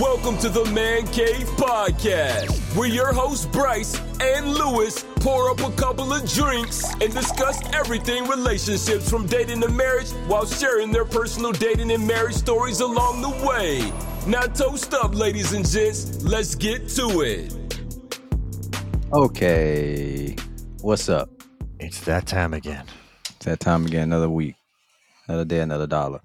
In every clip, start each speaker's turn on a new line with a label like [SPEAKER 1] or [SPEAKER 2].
[SPEAKER 1] Welcome to the Man Cave Podcast, where your hosts Bryce and Lewis pour up a couple of drinks and discuss everything relationships from dating to marriage while sharing their personal dating and marriage stories along the way. Now, toast up, ladies and gents. Let's get to it.
[SPEAKER 2] Okay, what's up?
[SPEAKER 3] It's that time again.
[SPEAKER 2] It's that time again. Another week, another day, another dollar.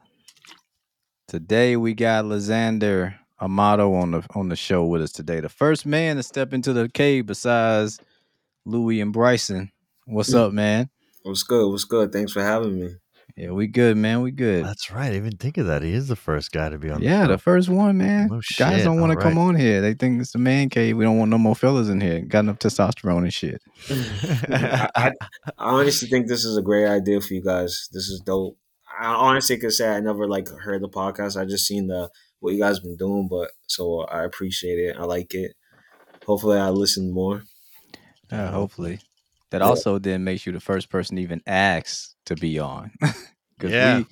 [SPEAKER 2] Today we got Lysander Amato on the on the show with us today. The first man to step into the cave besides Lewis and Bryson. What's up, man?
[SPEAKER 4] What's good? What's good? Thanks for having me.
[SPEAKER 2] Yeah, we good, man. We good.
[SPEAKER 3] That's right. I didn't even think of that. He is the first guy to be on.
[SPEAKER 2] yeah,
[SPEAKER 3] the,
[SPEAKER 2] the first one, man.
[SPEAKER 3] Oh,
[SPEAKER 2] Guys don't want to come
[SPEAKER 3] right.
[SPEAKER 2] on here. They think it's the man cave. We don't want no more fellas in here. Got enough testosterone and shit.
[SPEAKER 4] I, I, I honestly think this is a great idea for you guys. This is dope. I honestly could say I never like heard the podcast. I just seen the what you guys been doing, but so I appreciate it. I like it. Hopefully, I listen more.
[SPEAKER 2] Uh, hopefully. That
[SPEAKER 4] Yeah.
[SPEAKER 2] also then makes you the first person to even ask to be on. Because
[SPEAKER 3] Yeah,
[SPEAKER 2] we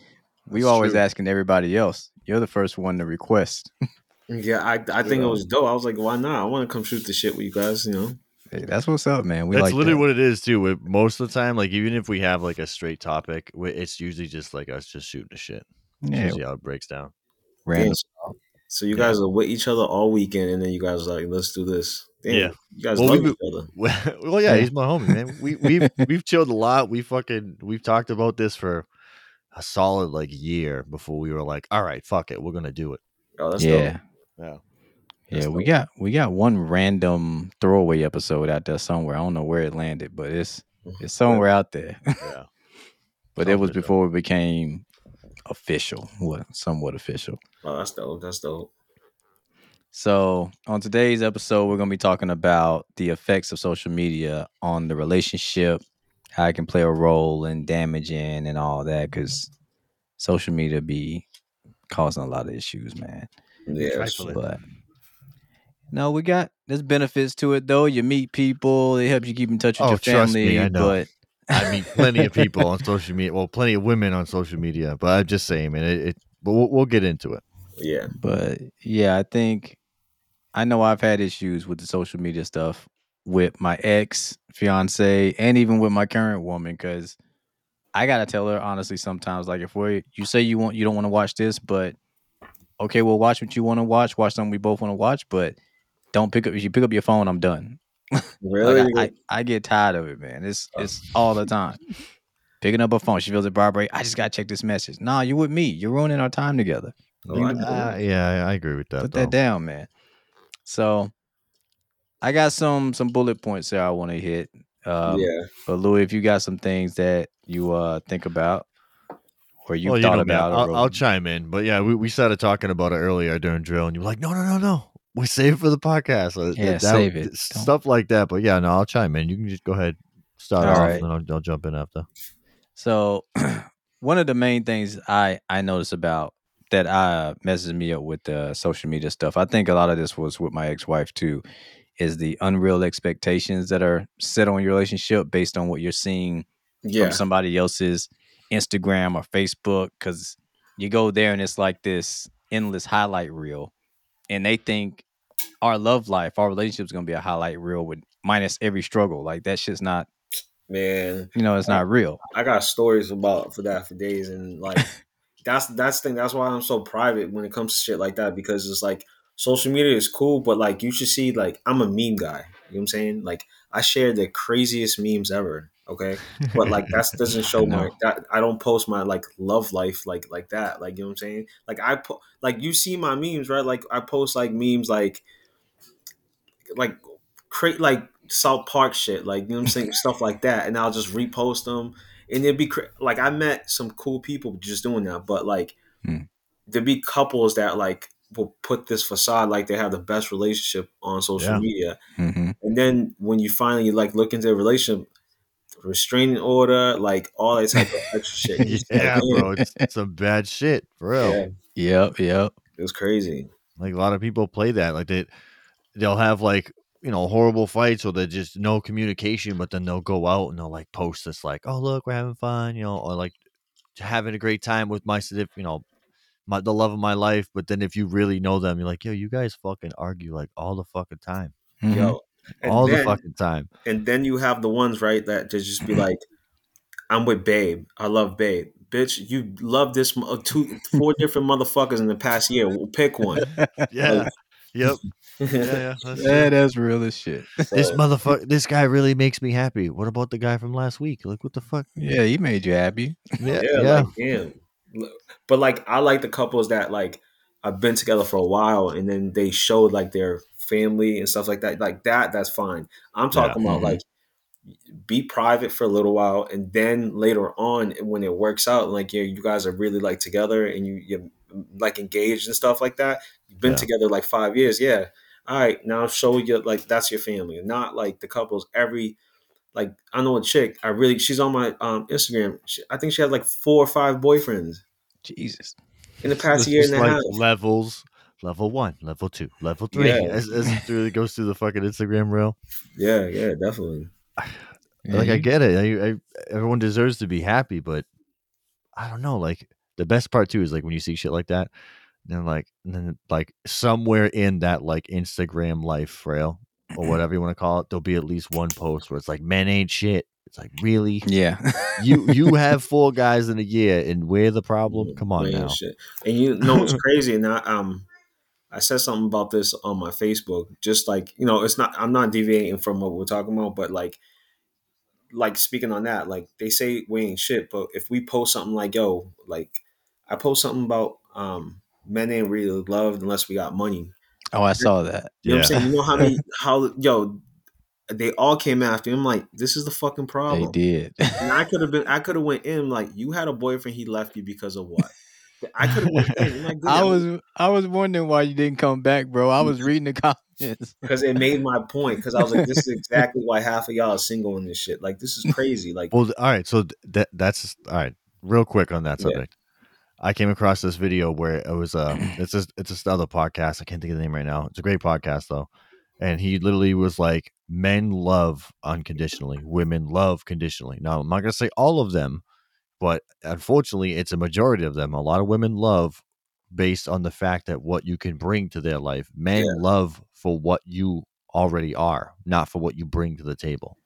[SPEAKER 2] we always
[SPEAKER 3] true.
[SPEAKER 2] asking everybody else. You're the first one to request.
[SPEAKER 4] Yeah, I I think
[SPEAKER 2] Yeah.
[SPEAKER 4] it was dope. I was like, why not? I want to come shoot the shit with you guys. You know.
[SPEAKER 2] Hey, that's what's up, man. We
[SPEAKER 3] That's
[SPEAKER 2] like
[SPEAKER 3] literally
[SPEAKER 2] that.
[SPEAKER 3] what it is too. With most of the time, like even if we have like a straight topic, it's usually just like us just shooting the shit.
[SPEAKER 2] Yeah,
[SPEAKER 3] usually how it breaks down.
[SPEAKER 2] random.
[SPEAKER 4] Damn. So you guys are with each other all weekend, and then you guys are like, let's do this. Damn,
[SPEAKER 3] Yeah.
[SPEAKER 4] you guys
[SPEAKER 3] Well,
[SPEAKER 4] love
[SPEAKER 3] we-
[SPEAKER 4] each other.
[SPEAKER 3] well, yeah,
[SPEAKER 2] Yeah.
[SPEAKER 3] he's my homie, man. We we've we've chilled a lot. We fucking we've talked about this for a solid like year before we were like, all right, fuck it, we're gonna do it.
[SPEAKER 4] Oh, that's
[SPEAKER 2] yeah.
[SPEAKER 4] dope.
[SPEAKER 3] Yeah.
[SPEAKER 2] Yeah,
[SPEAKER 4] That's
[SPEAKER 2] we got we got one random throwaway episode out there somewhere. I don't know where it landed, but it's mm-hmm. it's somewhere out there.
[SPEAKER 3] Yeah.
[SPEAKER 2] but it was
[SPEAKER 3] Somewhere, though.
[SPEAKER 2] before it became official, what somewhat official.
[SPEAKER 4] Oh, that's dope. That's dope.
[SPEAKER 2] So, on today's episode, we're going to be talking about the effects of social media on the relationship, how it can play a role in damaging and all that, because social media be causing a lot of issues, man.
[SPEAKER 4] Yeah, that's
[SPEAKER 3] Trifling.
[SPEAKER 4] true.
[SPEAKER 2] But no, we got there's benefits to it though. You meet people, they help you keep in touch with
[SPEAKER 3] Oh,
[SPEAKER 2] your
[SPEAKER 3] trust
[SPEAKER 2] family.
[SPEAKER 3] me, I know.
[SPEAKER 2] But
[SPEAKER 3] I meet plenty of people on social media. Well, plenty of women on social media. But I'm just saying, man. It, it but we'll, we'll get into it.
[SPEAKER 4] yeah.
[SPEAKER 2] But yeah, I think I know I've had issues with the social media stuff with my ex fiance and even with my current woman because I gotta tell her honestly sometimes like if we you say you want you don't want to watch this, but okay, we'll watch what you want to watch, watch something we both want to watch, but don't pick up if you pick up your phone, I'm done.
[SPEAKER 4] Really?
[SPEAKER 2] Like I, I, I get tired of it, man. It's it's all the time. Picking up a phone, she feels it vibrate. I just gotta check this message. Nah, you're with me. You're ruining our time together.
[SPEAKER 4] Oh, I
[SPEAKER 2] Bring the-
[SPEAKER 4] know.
[SPEAKER 3] Uh, yeah, I, agree with that.
[SPEAKER 2] Put
[SPEAKER 3] though.
[SPEAKER 2] that down, man. So I got some some bullet points there I want to hit. Um,
[SPEAKER 4] yeah.
[SPEAKER 2] But Lewis, if you got some things that you uh think about or you
[SPEAKER 3] well,
[SPEAKER 2] thought
[SPEAKER 3] you know,
[SPEAKER 2] about, or
[SPEAKER 3] I'll, I'll chime in. But yeah, we, we started talking about it earlier during drill, and you were like, no, no, no, no. We save it for the podcast.
[SPEAKER 2] Yeah,
[SPEAKER 3] that-
[SPEAKER 2] save it. Don't-
[SPEAKER 3] Stuff like that. But yeah, no, I'll chime in. You can just go ahead, start
[SPEAKER 2] All
[SPEAKER 3] off,
[SPEAKER 2] right.
[SPEAKER 3] and I'll, I'll jump in after.
[SPEAKER 2] So one of the main things I I noticed about that uh messes me up with the social media stuff. I think a lot of this was with my ex-wife too, is the unreal expectations that are set on your relationship based on what you're seeing
[SPEAKER 4] Yeah.
[SPEAKER 2] from somebody else's Instagram or Facebook because you go there and it's like this endless highlight reel, and they think our love life, our relationship is gonna be a highlight reel with minus every struggle. Like that shit's not,
[SPEAKER 4] Man,
[SPEAKER 2] you know, it's not real.
[SPEAKER 4] I got stories about for that for days, and like that's that's the thing. That's why I'm so private when it comes to shit like that because it's like social media is cool, but like you should see like I'm a meme guy. You know what I'm saying? Like I share the craziest memes ever. Okay, but like that doesn't show my that I don't post my like love life like like that. Like you know what I'm saying? Like I po- like you see my memes right? Like I post like memes like like create like South Park shit, like you know what I'm saying, stuff like that, and I'll just repost them, and it'd be cra- like I met some cool people just doing that, but like
[SPEAKER 2] Hmm.
[SPEAKER 4] there'd be couples that like will put this facade like they have the best relationship on social
[SPEAKER 3] Yeah.
[SPEAKER 4] media,
[SPEAKER 2] hmm
[SPEAKER 4] and then when you finally like look into the relationship, restraining order, like all that type of extra shit. It's like,
[SPEAKER 3] yeah, bro, it's, it's some bad shit bro. real.
[SPEAKER 4] yeah,
[SPEAKER 2] Yep, yep.
[SPEAKER 4] it was crazy.
[SPEAKER 3] Like a lot of people play that. Like they, they'll have like you know horrible fights or they're just no communication, but then they'll go out and they'll like post this like, oh look, we're having fun, you know, or like having a great time with my significant, you know, my the love of my life. But then if you really know them, you're like, yo, you guys fucking argue like all the fucking time,
[SPEAKER 2] Mhm.
[SPEAKER 4] Yo, and
[SPEAKER 3] all the fucking time.
[SPEAKER 4] and then you have the ones right that to just be like, "I'm with Babe. I love Babe." Bitch, you love this uh, two, four different motherfuckers in the past year. Well, Pick one.
[SPEAKER 3] Yeah, yep, yeah, yeah. That's
[SPEAKER 2] Yeah, that's real as shit.
[SPEAKER 3] This motherfucker, this guy really makes me happy. What about the guy from last week? Like, what the fuck?
[SPEAKER 2] Yeah, he made you happy.
[SPEAKER 3] Yeah,
[SPEAKER 4] yeah,
[SPEAKER 3] yeah,
[SPEAKER 4] like damn. But like, I like the couples that like I've been together for a while, and then they showed like their family and stuff like that. Like that, that's fine. I'm talking about
[SPEAKER 2] Mhm.
[SPEAKER 4] like be private for a little while, and then later on, when it works out, like yeah, you guys are really like together, and you you like engaged and stuff like that. You've been
[SPEAKER 3] Yeah.
[SPEAKER 4] together like five years, yeah. All right, now show you like that's your family, not like the couples every like I know a chick. I really she's on my um Instagram. She, I think she had like four or five boyfriends
[SPEAKER 2] Jesus.
[SPEAKER 4] in the past
[SPEAKER 3] It's
[SPEAKER 4] year and a
[SPEAKER 3] like
[SPEAKER 4] half.
[SPEAKER 3] levels. Level one, level two, level three.
[SPEAKER 4] Yeah.
[SPEAKER 3] As, as it really goes through the fucking Instagram rail.
[SPEAKER 4] Yeah, yeah, definitely.
[SPEAKER 3] Like I get it. I, I, everyone deserves to be happy, but I don't know. Like the best part too is like when you see shit like that, then like and then like somewhere in that like Instagram life frail or whatever you want to call it, there'll be at least one post where it's like men ain't shit. It's like really
[SPEAKER 2] yeah.
[SPEAKER 3] you you have four guys in a year and we're the problem. Come on
[SPEAKER 4] Man,
[SPEAKER 3] now.
[SPEAKER 4] shit. And you know what's crazy? And I um I said something about this on my Facebook. Just like you know, it's not. I'm not deviating from what we're talking about, but like, like speaking on that, like they say we ain't shit, but if we post something like, yo, like I post something about um men ain't really loved unless we got money.
[SPEAKER 2] Oh, I saw that.
[SPEAKER 4] You know what I'm
[SPEAKER 3] Yeah.
[SPEAKER 4] saying? You know how many how yo they all came after him like this is the fucking problem.
[SPEAKER 2] They did.
[SPEAKER 4] And I could have been I could have went in like you had a boyfriend he left you because of what? I could have went. Like,
[SPEAKER 2] I was I was wondering why you didn't come back, bro. I was reading the comments.
[SPEAKER 4] because it made my point because I was like this is exactly why half of y'all are single in this shit. Like this is crazy. Like
[SPEAKER 3] Well, all right. So that that's all right. Real quick on that
[SPEAKER 4] Yeah.
[SPEAKER 3] subject, I came across this video where it was uh it's just it's just another podcast. I can't think of the name right now. It's a great podcast though, and he literally was like, "Men love unconditionally, women love conditionally." Now I'm not gonna say all of them, but unfortunately, it's a majority of them. A lot of women love based on the fact that what you can bring to their life. Men
[SPEAKER 4] Yeah.
[SPEAKER 3] love for what you already are, not for what you bring to the table.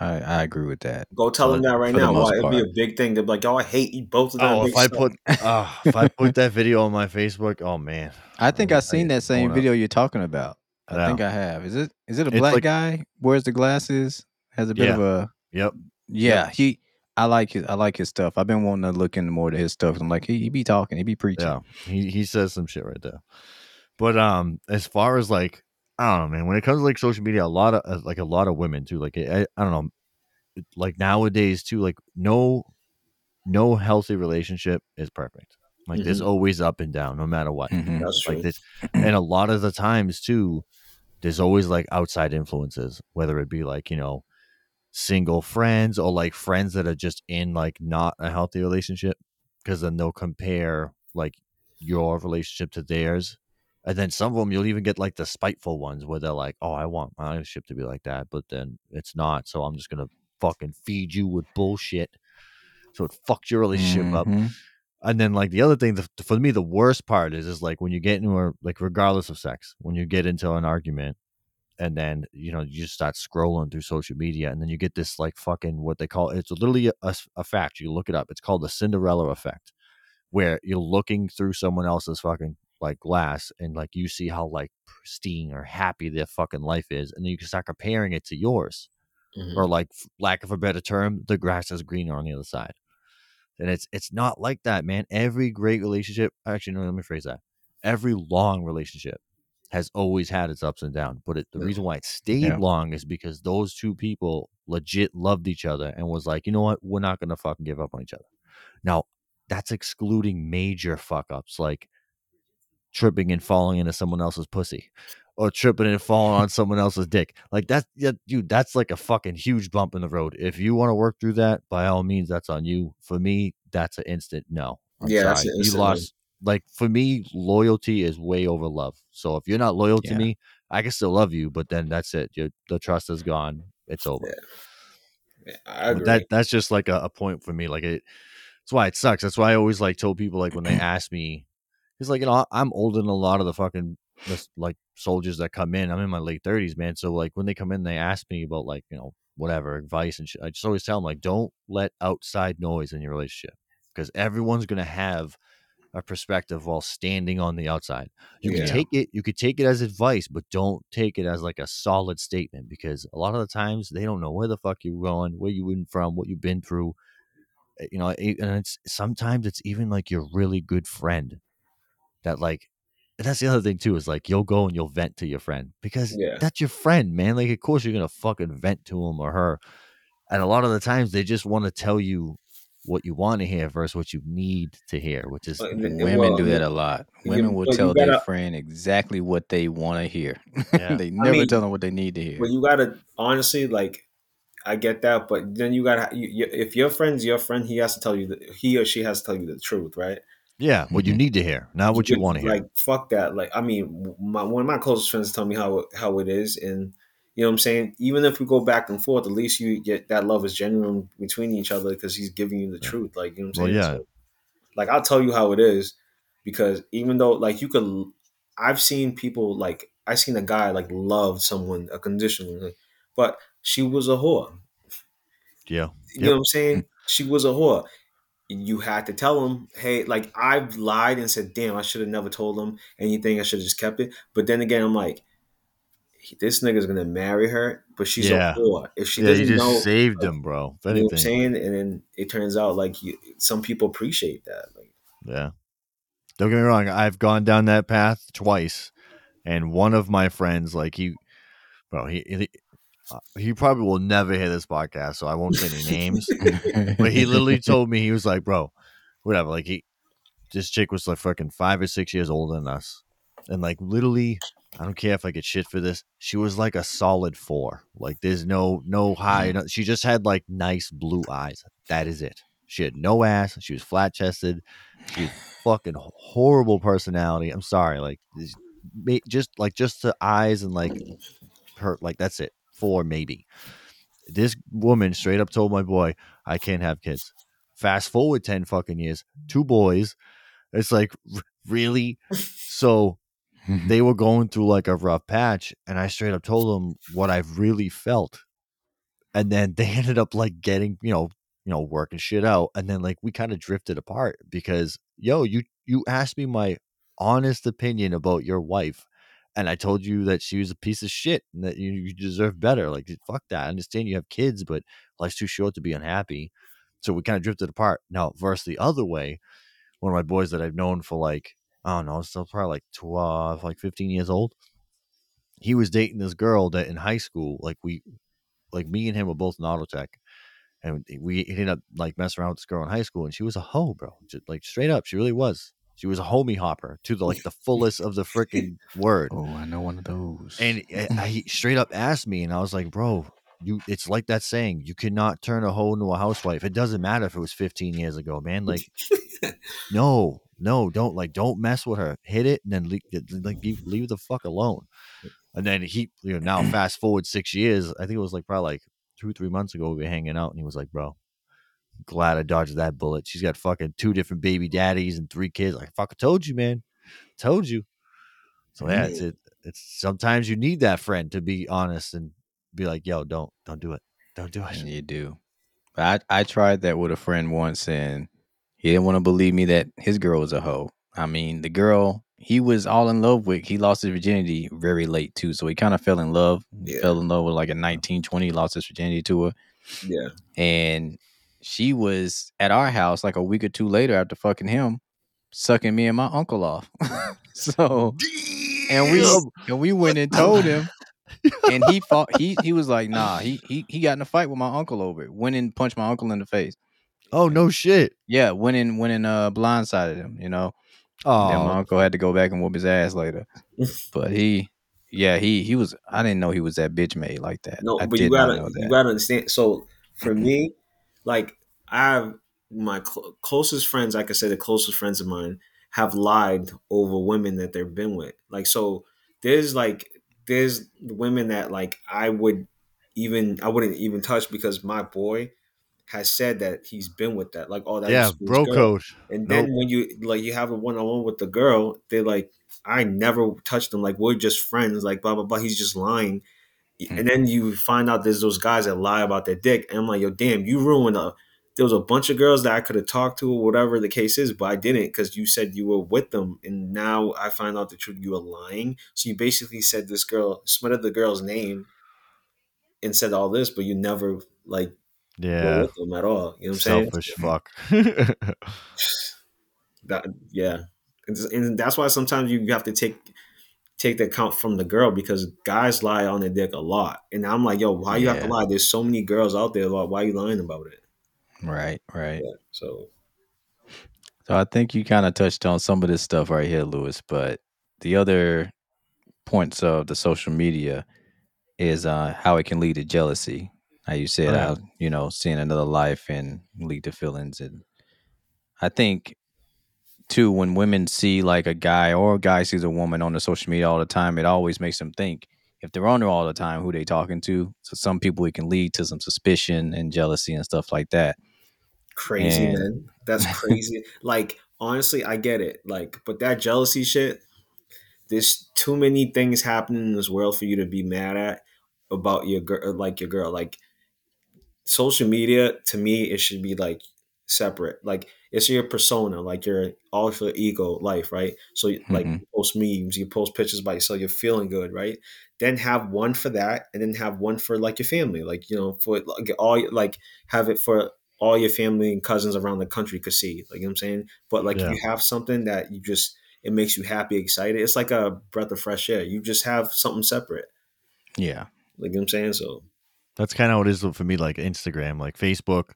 [SPEAKER 2] I, I agree with that.
[SPEAKER 4] go tell
[SPEAKER 3] for
[SPEAKER 4] them that right now.
[SPEAKER 2] most
[SPEAKER 4] Why it'd be a big thing. They'd be like, "Oh, I hate you both of them."
[SPEAKER 3] Oh, if I
[SPEAKER 4] stuff.
[SPEAKER 3] put uh, if I put that video on my Facebook, oh man,
[SPEAKER 2] I think
[SPEAKER 3] Oh,
[SPEAKER 2] I
[SPEAKER 3] I
[SPEAKER 2] seen
[SPEAKER 3] get
[SPEAKER 2] that same
[SPEAKER 3] blown up.
[SPEAKER 2] video you're talking about. I
[SPEAKER 3] Yeah.
[SPEAKER 2] think I have. Is it is it a
[SPEAKER 3] It's
[SPEAKER 2] black
[SPEAKER 3] like-
[SPEAKER 2] guy? Wears the glasses? Has a bit of a
[SPEAKER 3] yep,
[SPEAKER 2] yeah. He I like his I like his stuff. I've been wanting to look into more to his stuff. I'm like he, he be talking, he be preaching.
[SPEAKER 3] yeah, he he says some shit right there. But um, as far as like I don't know, man, when it comes to like social media, a lot of uh, like a lot of women too. Like I, I don't know, like nowadays too, like no no healthy relationship is perfect. Like there's
[SPEAKER 4] Mhm.
[SPEAKER 3] always up and down, no matter what.
[SPEAKER 2] Mhm.
[SPEAKER 4] That's true.
[SPEAKER 3] this and a lot of the times too there's always like outside influences whether it be like you know single friends or like friends that are just in like not a healthy relationship because then they'll compare like your relationship to theirs and then some of them you'll even get like the spiteful ones where they're like oh i want my relationship to be like that but then it's not so i'm just gonna fucking feed you with bullshit so it fucked your relationship up
[SPEAKER 2] Mhm.
[SPEAKER 3] and then like the other thing the, for me the worst part is is like when you get into a like regardless of sex when you get into an argument and then you know you just start scrolling through social media and then you get this like fucking what they call it's literally a, a fact you look it up it's called the cinderella effect where you're looking through someone else's fucking like glass and like you see how like pristine or happy their fucking life is and then you can start comparing it to yours
[SPEAKER 4] Mhm.
[SPEAKER 3] or like lack of a better term the grass is greener on the other side and it's it's not like that man every great relationship actually no let me phrase that every long relationship has always had its ups and downs but it, the reason why it stayed
[SPEAKER 2] Yeah.
[SPEAKER 3] long is because those two people legit loved each other and was like you know what we're not gonna fucking give up on each other now that's excluding major fuck ups like tripping and falling into someone else's pussy or tripping and falling on someone else's dick. Like that's yeah, dude, that's like a fucking huge bump in the road. If you want to work through that, by all means, that's on you. For me, that's an instant no. I'm
[SPEAKER 4] Yeah, that's
[SPEAKER 3] sorry. you lost. Like for me, loyalty is way over love. So if you're not loyal to me, I can still love you, but then that's it. you the trust is gone. It's over.
[SPEAKER 4] Yeah, agree.
[SPEAKER 3] that that's just like a, a point for me. Like it, that's why it sucks. That's why I always like told people like when they ask me, He's like, you know, I'm older than a lot of the fucking like soldiers that come in. I'm in my late 30s, man. So like when they come in, they ask me about like you know whatever advice and shit. I just always tell them like, don't let outside noise in your relationship because everyone's gonna have a perspective while standing on the outside. You
[SPEAKER 4] Yeah.
[SPEAKER 3] can take it, you could take it as advice, but don't take it as like a solid statement because a lot of the times they don't know where the fuck you're going, where you been from, what you've been through. Eh, You know, and it's sometimes it's even like your really good friend that like and that's the other thing too is like you'll go and you'll vent to your friend because
[SPEAKER 4] Yeah.
[SPEAKER 3] that's your friend, man. Like of course you're gonna fucking vent to him or her, and a lot of the times they just want to tell you what you want to hear versus what you need to hear, which is
[SPEAKER 2] Women
[SPEAKER 4] well,
[SPEAKER 2] do that a lot.
[SPEAKER 4] you-
[SPEAKER 2] Women will
[SPEAKER 4] but
[SPEAKER 2] tell their
[SPEAKER 4] gotta-
[SPEAKER 2] friend exactly what they want to hear.
[SPEAKER 3] Yeah.
[SPEAKER 2] they never
[SPEAKER 4] mean,
[SPEAKER 2] tell them what they need to hear.
[SPEAKER 4] But you gotta honestly like. I get that, but then you gotta. You, you, if your friend's your friend, he has to tell you that he or she has to tell you the truth, right?
[SPEAKER 3] yeah, what you
[SPEAKER 2] Mhm.
[SPEAKER 3] need to hear, not what you want to hear.
[SPEAKER 4] Like fuck that. Like I mean, my one of my closest friends tell me how how it is, and you know what I'm saying. Even if we go back and forth, at least you get that love is genuine between each other because he's giving you the truth. Like you know what I'm
[SPEAKER 3] Well,
[SPEAKER 4] saying.
[SPEAKER 3] yeah.
[SPEAKER 4] So, like I'll tell you how it is because even though like you could, I've seen people like I seen a guy like love someone unconditionally, but she was a whore.
[SPEAKER 3] yeah,
[SPEAKER 4] You know what I'm saying? Mm. She was a whore. You had to tell him, hey, like I've lied and said, damn, I should have never told him anything. I should have just kept it. But then again, I'm like, this nigga's gonna marry her, but she's
[SPEAKER 3] Yeah.
[SPEAKER 4] a whore. If she
[SPEAKER 3] yeah, you
[SPEAKER 4] doesn't
[SPEAKER 3] just
[SPEAKER 4] know,
[SPEAKER 3] saved
[SPEAKER 4] like,
[SPEAKER 3] them, bro. If
[SPEAKER 4] you know what I'm saying? And then it turns out like you, some people appreciate that. Like,
[SPEAKER 3] Yeah. Don't get me wrong. I've gone down that path twice, and one of my friends, like he, bro, he he, uh, he probably will never hear this podcast, so I won't say any names. but he literally told me he was like, bro, whatever. Like he, this chick was like fucking five or six years older than us, and like literally, I don't care if I get shit for this. She was like a solid four. Like there's no no high. Mm-hmm. No, she just had like nice blue eyes. That is it. She had no ass. She was flat chested. She was fucking horrible personality. I'm sorry. Like just like just the eyes and like her. Like that's it. Four maybe. This woman straight up told my boy, "I can't have kids." Fast forward ten fucking years, two boys. It's like really. So Mm-hmm. they were going through like a rough patch and i straight up told them what i've really felt and then they ended up like getting you know you know working shit out and then like we kind of drifted apart because yo you you asked me my honest opinion about your wife and i told you that she was a piece of shit and that you, you deserve better like fuck that i understand you have kids but life's too short to be unhappy. So we kind of drifted apart. Now versus the other way one of my boys that i've known for like I don't know, still probably like 12, like 15 years old. He was dating this girl that in high school, like we, like me and him were both in auto tech. And we ended up like messing around with this girl in high school, and she was a hoe, bro. Just, like straight up, she really was. She was a homie hopper to the like the fullest of the freaking word.
[SPEAKER 2] oh, I know one of those.
[SPEAKER 3] And I, I- he straight up asked me, and I was like, bro, you. It's like that saying, you cannot turn a hoe into a housewife. It doesn't matter if it was 15 years ago, man. Like, no, no, don't like, don't mess with her. Hit it, and then leave, like leave, leave the fuck alone. And then he, you know, now fast forward six years. I think it was like probably like two, three months ago. We were hanging out, and he was like, bro. Glad I dodged that bullet. She's got fucking two different baby daddies and three kids. Like, fuck, I fucking told you, man. Told you. So yeah, it's it. It's sometimes you need that friend to be honest and be like, "Yo, don't don't do it, don't do it."
[SPEAKER 2] And you do. I I tried that with a friend once, and he didn't want to believe me that his girl was a hoe. I mean, the girl he was all in love with, he lost his virginity very late too. So he kind of fell in love.
[SPEAKER 4] Yeah.
[SPEAKER 2] fell in love with like a 19, 20, lost his virginity to her.
[SPEAKER 4] yeah,
[SPEAKER 2] And she was at our house like a week or two later after fucking him, sucking me and my uncle off. so and we and we went and told him and he fought he he was like nah he he he got in a fight with my uncle over it went and punched my uncle in the face
[SPEAKER 3] Oh no shit.
[SPEAKER 2] yeah went in went in uh blindsided him you know
[SPEAKER 3] Oh,
[SPEAKER 2] and my uncle had to go back and whoop his ass later but he yeah he he was i didn't know he was that bitch made like that
[SPEAKER 4] no,
[SPEAKER 2] i
[SPEAKER 4] but
[SPEAKER 2] did
[SPEAKER 4] you gotta
[SPEAKER 2] know
[SPEAKER 4] you gotta understand. So for me, like I have my cl- closest friends, I could say the closest friends of mine have lied over women that they've been with. Like so, there's like there's women that like I would even I wouldn't even touch because my boy has said that he's been with that. Like, oh, that
[SPEAKER 3] yeah,
[SPEAKER 4] used to be his
[SPEAKER 3] bro code.
[SPEAKER 4] And then
[SPEAKER 3] Nope.
[SPEAKER 4] when you like you have a one on one with the girl, they're like, I never touched him. Like we're just friends. Like blah blah blah. He's just lying.
[SPEAKER 2] Hmm.
[SPEAKER 4] And then you find out there's those guys that lie about their dick. And I'm like, yo, damn, you ruined a. There was a bunch of girls that I could have talked to, or whatever the case is, but I didn't because you said you were with them, and now I find out the truth. You were lying. So you basically said this girl, smeared the girl's name, and said all this, but you never like
[SPEAKER 3] Yeah,
[SPEAKER 4] with them at all. You know what I'm saying?
[SPEAKER 3] selfish fuck.
[SPEAKER 4] that yeah and, that's why sometimes you have to take take the account from the girl because guys lie on their dick a lot and i'm like yo why you have to lie there's so many girls out there like, why are you lying about it
[SPEAKER 2] Right, right.
[SPEAKER 4] yeah, so
[SPEAKER 2] So I think you kind of touched on some of this stuff right here, Lewis. But the other points of the social media is uh, how it can lead to jealousy. How you said,
[SPEAKER 3] yeah.
[SPEAKER 2] how you know, seeing another life and lead to feelings, and I think too when women see like a guy or a guy sees a woman on the social media all the time, it always makes them think if they're on there all the time, who they talking to. So some people it can lead to some suspicion and jealousy and stuff like that.
[SPEAKER 4] crazy
[SPEAKER 2] And-
[SPEAKER 4] man that's crazy like honestly i get it like but that jealousy shit there's too many things happening in this world for you to be mad at about your girl like your girl like social media to me it should be like separate. Like it's your persona like your all your ego life right? So like
[SPEAKER 2] Mhm.
[SPEAKER 4] you post memes you post pictures by yourself you're feeling good right? Then have one for that and then have one for like your family like you know for like all like have it for all your family and cousins around the country could see like you know what i'm saying? But like
[SPEAKER 3] Yeah.
[SPEAKER 4] you have something that you just it makes you happy excited it's like a breath of fresh air. You just have something separate.
[SPEAKER 2] Yeah,
[SPEAKER 4] like you know what i'm saying? So
[SPEAKER 3] That's kind of what it is for me. Like Instagram, like Facebook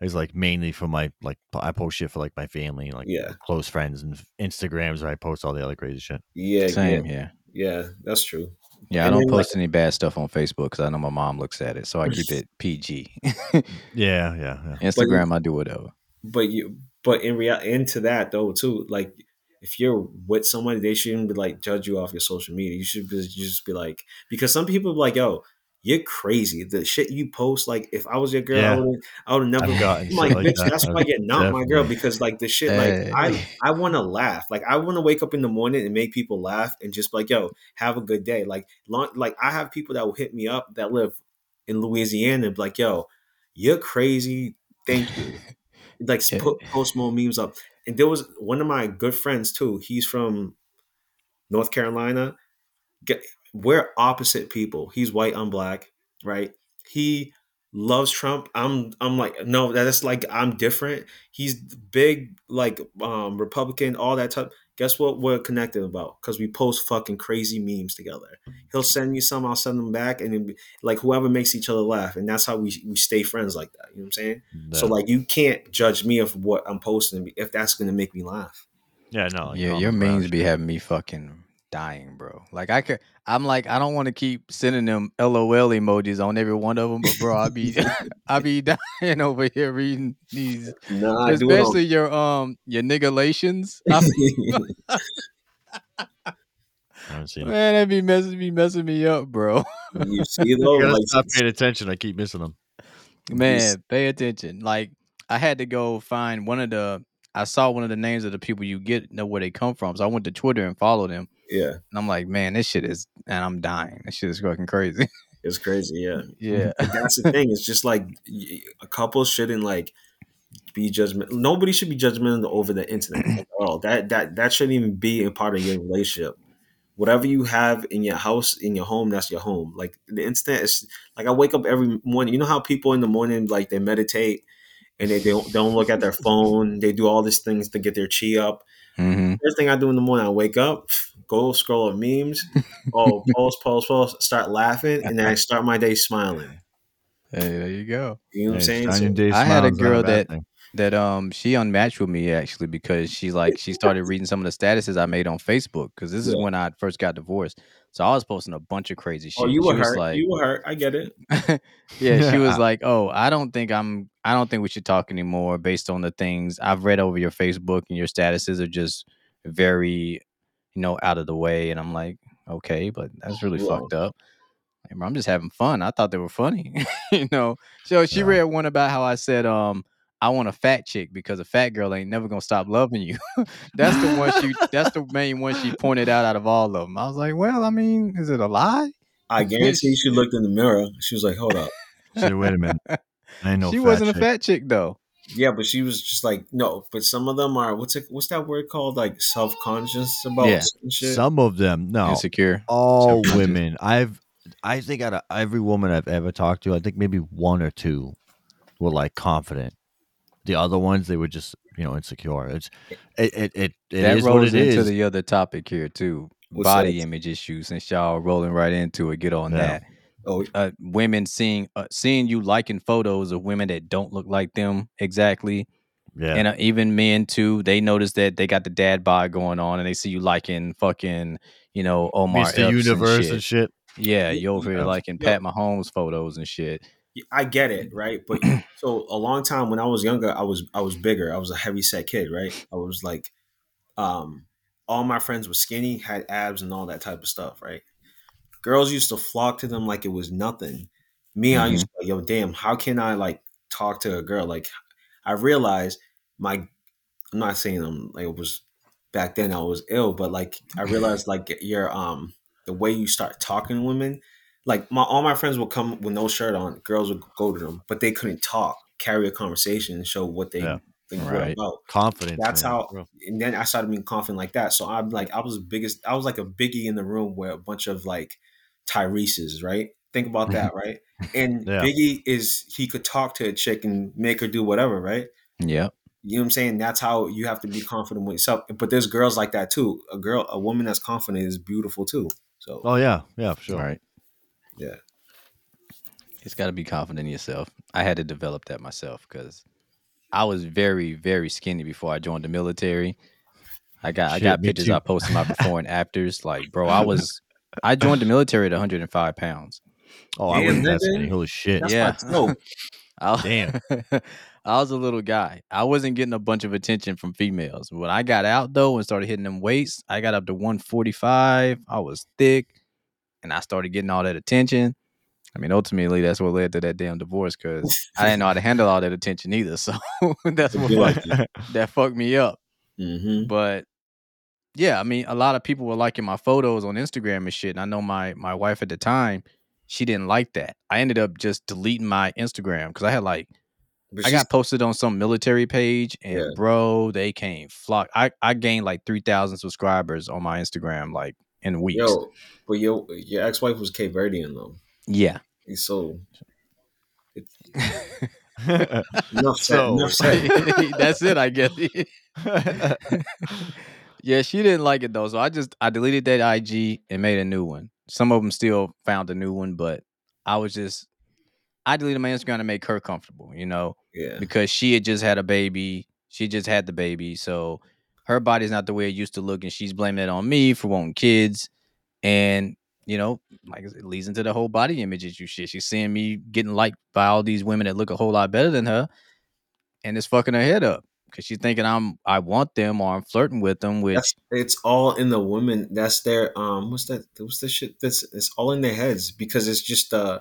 [SPEAKER 3] is like mainly for my like I post shit for like my family, like
[SPEAKER 4] yeah
[SPEAKER 3] close friends, and Instagrams where I post all the other crazy shit.
[SPEAKER 4] yeah
[SPEAKER 2] same
[SPEAKER 4] yeah
[SPEAKER 2] here.
[SPEAKER 4] yeah that's true
[SPEAKER 2] Yeah, I don't
[SPEAKER 4] then, like-
[SPEAKER 2] post any bad stuff on Facebook because I know my mom looks at it, so I keep it PG.
[SPEAKER 3] Yeah, yeah, yeah.
[SPEAKER 2] Instagram, I do whatever.
[SPEAKER 4] but you but in real into that though too like if you're with somebody they shouldn't be like judge you off your social media you should be, you just be like because some people be like yo you're crazy. The shit you post like if i was your girl
[SPEAKER 3] Yeah.
[SPEAKER 4] i would would never
[SPEAKER 3] gotten
[SPEAKER 4] I'm like,
[SPEAKER 3] like
[SPEAKER 4] bitch,
[SPEAKER 3] that.
[SPEAKER 4] that's why you're not my girl because like the shit like I I want to laugh. Like I want to wake up in the morning and make people laugh and just be like yo have a good day. Like long, like I have people that will hit me up that live in Louisiana and be like yo you're crazy. Thank you. Like
[SPEAKER 2] Yeah.
[SPEAKER 4] put post more memes up. And there was one of my good friends too he's from North Carolina. Get- we're opposite people he's white I'm black right he loves Trump. I'm I'm like no, that's like I'm different. He's big like um Republican, all that type. Guess what we're connected about? Because we post fucking crazy memes together. He'll send me some, I'll send them back, and then like whoever makes each other laugh, and that's how we we stay friends like that. You know what I'm saying? So like you can't judge me of what I'm posting if that's gonna make me laugh.
[SPEAKER 3] yeah, no, like
[SPEAKER 2] yeah,
[SPEAKER 3] common
[SPEAKER 2] your
[SPEAKER 3] ground
[SPEAKER 2] memes be having me fucking dying, bro. Like I could, I'm like, I don't want to keep sending them LOL emojis on every one of them, but bro, I be, I be dying over here reading these,
[SPEAKER 4] Nah, I do
[SPEAKER 2] especially your um your niggalations. I,
[SPEAKER 3] I haven't seen
[SPEAKER 2] man, that be messing be messing me up, bro.
[SPEAKER 4] you see though,
[SPEAKER 3] I gotta
[SPEAKER 4] like
[SPEAKER 3] stop paying attention. I keep missing them.
[SPEAKER 2] Man, pay attention. Like I had to go find one of the. I saw one of the names of the people you get know where they come from, so I went to Twitter and followed them.
[SPEAKER 4] Yeah,
[SPEAKER 2] And I'm like, man, this shit is, and I'm dying. This shit is fucking crazy.
[SPEAKER 4] it's crazy. Yeah,
[SPEAKER 2] yeah.
[SPEAKER 4] But that's the thing. It's just like a couple shouldn't like be judgment. Nobody should be judgmental over the internet at all. That that that shouldn't even be a part of your relationship. Whatever you have in your house, in your home, that's your home. Like the internet is like I wake up every morning. You know how people in the morning like they meditate and they don't don't look at their phone. They do all these things to get their chi up.
[SPEAKER 2] hmm
[SPEAKER 4] First thing I do in the morning, I wake up, go scroll of memes, oh post post post, start laughing, and then I start my day smiling.
[SPEAKER 2] Hey, there you go.
[SPEAKER 4] You know what I'm
[SPEAKER 3] Hey,
[SPEAKER 4] saying? So-
[SPEAKER 2] I had a girl
[SPEAKER 3] bad
[SPEAKER 2] that-
[SPEAKER 3] thing.
[SPEAKER 2] That um, she unmatched with me actually because she like she started reading some of the statuses I made on Facebook because this is when I first got divorced. So I was posting a bunch of crazy shit.
[SPEAKER 4] Oh, you were
[SPEAKER 2] was
[SPEAKER 4] hurt.
[SPEAKER 2] like,
[SPEAKER 4] you were hurt. I get it.
[SPEAKER 2] yeah, she was like, "Oh, I don't think I'm. I don't think we should talk anymore based on the things I've read over your Facebook and your statuses are just very, you know, out of the way." And I'm like, "Okay, but that's really
[SPEAKER 4] Wrong.
[SPEAKER 2] fucked up." Like, "Bro, I'm just having fun. I thought they were funny. you know. So she
[SPEAKER 3] Yeah.
[SPEAKER 2] read one about how I said, um, I want a fat chick because a fat girl ain't never gonna stop loving you. that's the one she that's the main one she pointed out out of all of them. I was like, well, I mean, is it a lie?
[SPEAKER 4] I guarantee she looked in the mirror. She was like, "Hold up."
[SPEAKER 3] So wait a minute. I know
[SPEAKER 2] she wasn't a fat chick though.
[SPEAKER 4] Yeah, but she was just like, no. But some of them are what's it? What's that word called? Like self conscious about
[SPEAKER 2] Yeah.
[SPEAKER 4] shit.
[SPEAKER 3] Some of them, no,
[SPEAKER 2] Insecure.
[SPEAKER 3] all women. I've, I think out of every woman I've ever talked to, I think maybe one or two were like confident. The other ones, they were just you know insecure. It's it it it, it
[SPEAKER 2] that
[SPEAKER 3] is what
[SPEAKER 2] rolls
[SPEAKER 3] it
[SPEAKER 2] into
[SPEAKER 3] is.
[SPEAKER 2] the other topic here too.
[SPEAKER 4] What's
[SPEAKER 2] Body
[SPEAKER 4] that?
[SPEAKER 2] image issues. Since y'all rolling right into it, get on
[SPEAKER 3] Yeah.
[SPEAKER 2] that.
[SPEAKER 4] Oh,
[SPEAKER 2] uh, women seeing uh, seeing you liking photos of women that don't look like them exactly,
[SPEAKER 3] yeah,
[SPEAKER 2] and uh, even men too. They notice that they got the dad bod going on, and they see you liking fucking you know Omar
[SPEAKER 3] Mr.
[SPEAKER 2] Epps and shit.
[SPEAKER 3] and shit.
[SPEAKER 2] Yeah, you over here
[SPEAKER 3] Yeah.
[SPEAKER 2] liking
[SPEAKER 4] Yo.
[SPEAKER 2] Pat Mahomes photos and shit.
[SPEAKER 4] I get it, right? But so a long time when I was younger, I was I was bigger. I was a heavy set kid, right? I was like, um, all my friends were skinny, had abs, and all that type of stuff, right? Girls used to flock to them like it was nothing. Me, I used to be like, yo, damn, how can I like talk to a girl? Like, I realized my, I'm not saying I'm like it was back then I was ill, but like I realized like your um the way you start talking to women, like my all my friends would come with no shirt on, girls would go to them, but they couldn't talk, carry a conversation, and show what they
[SPEAKER 3] Yeah.
[SPEAKER 4] think
[SPEAKER 2] Right.
[SPEAKER 4] about.
[SPEAKER 3] Confident.
[SPEAKER 4] That's
[SPEAKER 3] man.
[SPEAKER 4] how, and then I started being confident like that. So I'm like, I was the biggest, I was like a biggie in the room where a bunch of like Tyrese's, right? Think about that, mm-hmm. right? And
[SPEAKER 3] Yeah.
[SPEAKER 4] Biggie is he could talk to a chick and make her do whatever, right?
[SPEAKER 2] Yeah.
[SPEAKER 4] You know what I'm saying? That's how you have to be confident with yourself. But there's girls like that too. A girl, a woman that's confident is beautiful too. So
[SPEAKER 3] Oh yeah, yeah, for sure.
[SPEAKER 2] Right.
[SPEAKER 4] yeah,
[SPEAKER 2] It's got to be confident in yourself. I had to develop that myself because I was very, very skinny before I joined the military. I got I got pictures
[SPEAKER 3] too.
[SPEAKER 2] I posted my before and afters. Like, bro, I was I joined the military at 105 pounds.
[SPEAKER 3] Oh, I wasn't that
[SPEAKER 4] nigga.
[SPEAKER 3] skinny. Holy shit.
[SPEAKER 4] that's
[SPEAKER 2] Yeah.
[SPEAKER 4] yeah. No,
[SPEAKER 2] I,
[SPEAKER 3] Damn.
[SPEAKER 2] I was a little guy. I wasn't getting a bunch of attention from females. When I got out though and started hitting them weights, I got up to 145. I was thick, and I started getting all that attention. I mean, ultimately, that's what led to that damn divorce because I didn't know how to handle all that attention either. So that's what
[SPEAKER 4] be like
[SPEAKER 2] that fucked me up.
[SPEAKER 4] hmm
[SPEAKER 2] But yeah, I mean, a lot of people were liking my photos on Instagram and shit. And I know my my wife at the time, she didn't like that. I ended up just deleting my Instagram because I had like
[SPEAKER 4] But
[SPEAKER 2] I got posted on some military page, and
[SPEAKER 4] Yeah.
[SPEAKER 2] bro, they came flock. I I gained like three thousand subscribers on my Instagram like in weeks.
[SPEAKER 4] yo, but yo, your ex wife was Cape Verdean though.
[SPEAKER 2] Yeah,
[SPEAKER 4] so enough said.
[SPEAKER 3] So-
[SPEAKER 4] enough said.
[SPEAKER 2] that's it. I guess. yeah, she didn't like it though, so I just I deleted that IG and made a new one. Some of them still found a new one, but I was just I deleted my Instagram to make her comfortable, you know.
[SPEAKER 4] Yeah,
[SPEAKER 2] because she had just had a baby. She just had the baby, so her body's not the way it used to look, and she's blaming it on me for wanting kids. And you know, like it leads into the whole body image issue shit. She's seeing me getting liked by all these women that look a whole lot better than her, and it's fucking her head up because she's thinking I'm I want them or I'm flirting with them. Which
[SPEAKER 4] that's it's all in the women. That's their um. What's that? What's the shit? That's it's all in their heads because it's just uh,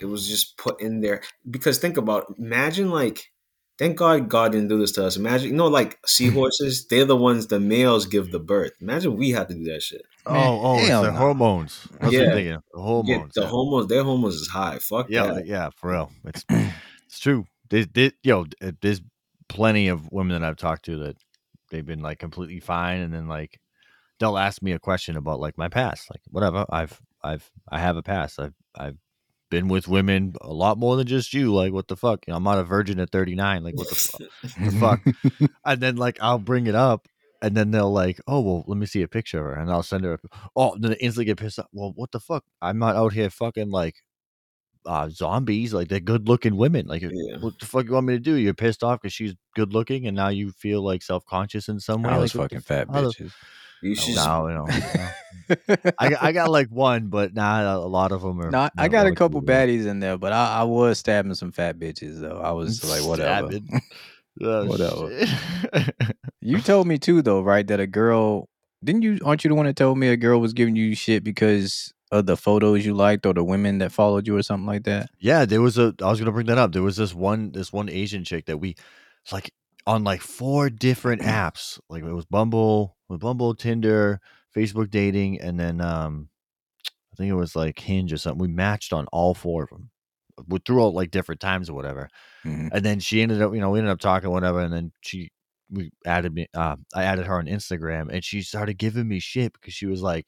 [SPEAKER 4] it was just put in there. Because think about, imagine like, thank God God didn't do this to us. Imagine you know like seahorses, they're the ones the males give the birth. Imagine we had to do that shit.
[SPEAKER 3] oh, oh, it's the
[SPEAKER 2] no.
[SPEAKER 3] hormones. That's
[SPEAKER 4] Yeah.
[SPEAKER 3] I'm thinking. The
[SPEAKER 4] Yeah,
[SPEAKER 3] hormones.
[SPEAKER 4] the
[SPEAKER 3] yeah.
[SPEAKER 4] hormones, their hormones is high. Fuck
[SPEAKER 3] Yeah,
[SPEAKER 4] that.
[SPEAKER 3] yeah, for real. It's it's true. There's, there, yo, th- there's plenty of women that I've talked to that they've been like completely fine, and then like they'll ask me a question about like my past, like whatever. I've I've I have a past. I've I've been with women a lot more than just you. Like what the fuck? You know, I'm not a virgin at 39. Like what the fuck? the fuck? and then like I'll bring it up, and then they'll like, oh well, let me see a picture of her, and I'll send her. A, oh, then they instantly get pissed off. Well, what the fuck? I'm not out here fucking like uh zombies. Like they're good looking women. Like
[SPEAKER 4] Yeah.
[SPEAKER 3] what the fuck you want me to do? You're pissed off because she's good looking, and now you feel like self conscious in some way.
[SPEAKER 2] I was
[SPEAKER 3] Like,
[SPEAKER 2] fucking fat bitches.
[SPEAKER 4] You should just-
[SPEAKER 3] No, you know, no. I got, I got like one, but nah, a lot of them are.
[SPEAKER 2] No, I- got a couple
[SPEAKER 3] cool.
[SPEAKER 2] baddies in there, but I, I was stabbing some fat bitches though. I was like, whatever.
[SPEAKER 3] Oh,
[SPEAKER 2] Whatever. You told me too though, right? That a girl didn't you aren't you the one that told me a girl was giving you shit because of the photos you liked or the women that followed you or something like that?
[SPEAKER 3] Yeah, there was a. I was gonna bring that up. There was this one, this one Asian chick that we, like on like four different apps. Like it was Bumble, with Bumble, Tinder, Facebook dating, and then um, I think it was like Hinge or something. We matched on all four of them, we through all like different times or whatever.
[SPEAKER 2] Mhm.
[SPEAKER 3] And then she ended up, you know, we ended up talking whatever, and then she we added me. Uh, I added her on Instagram, and she started giving me shit because she was like,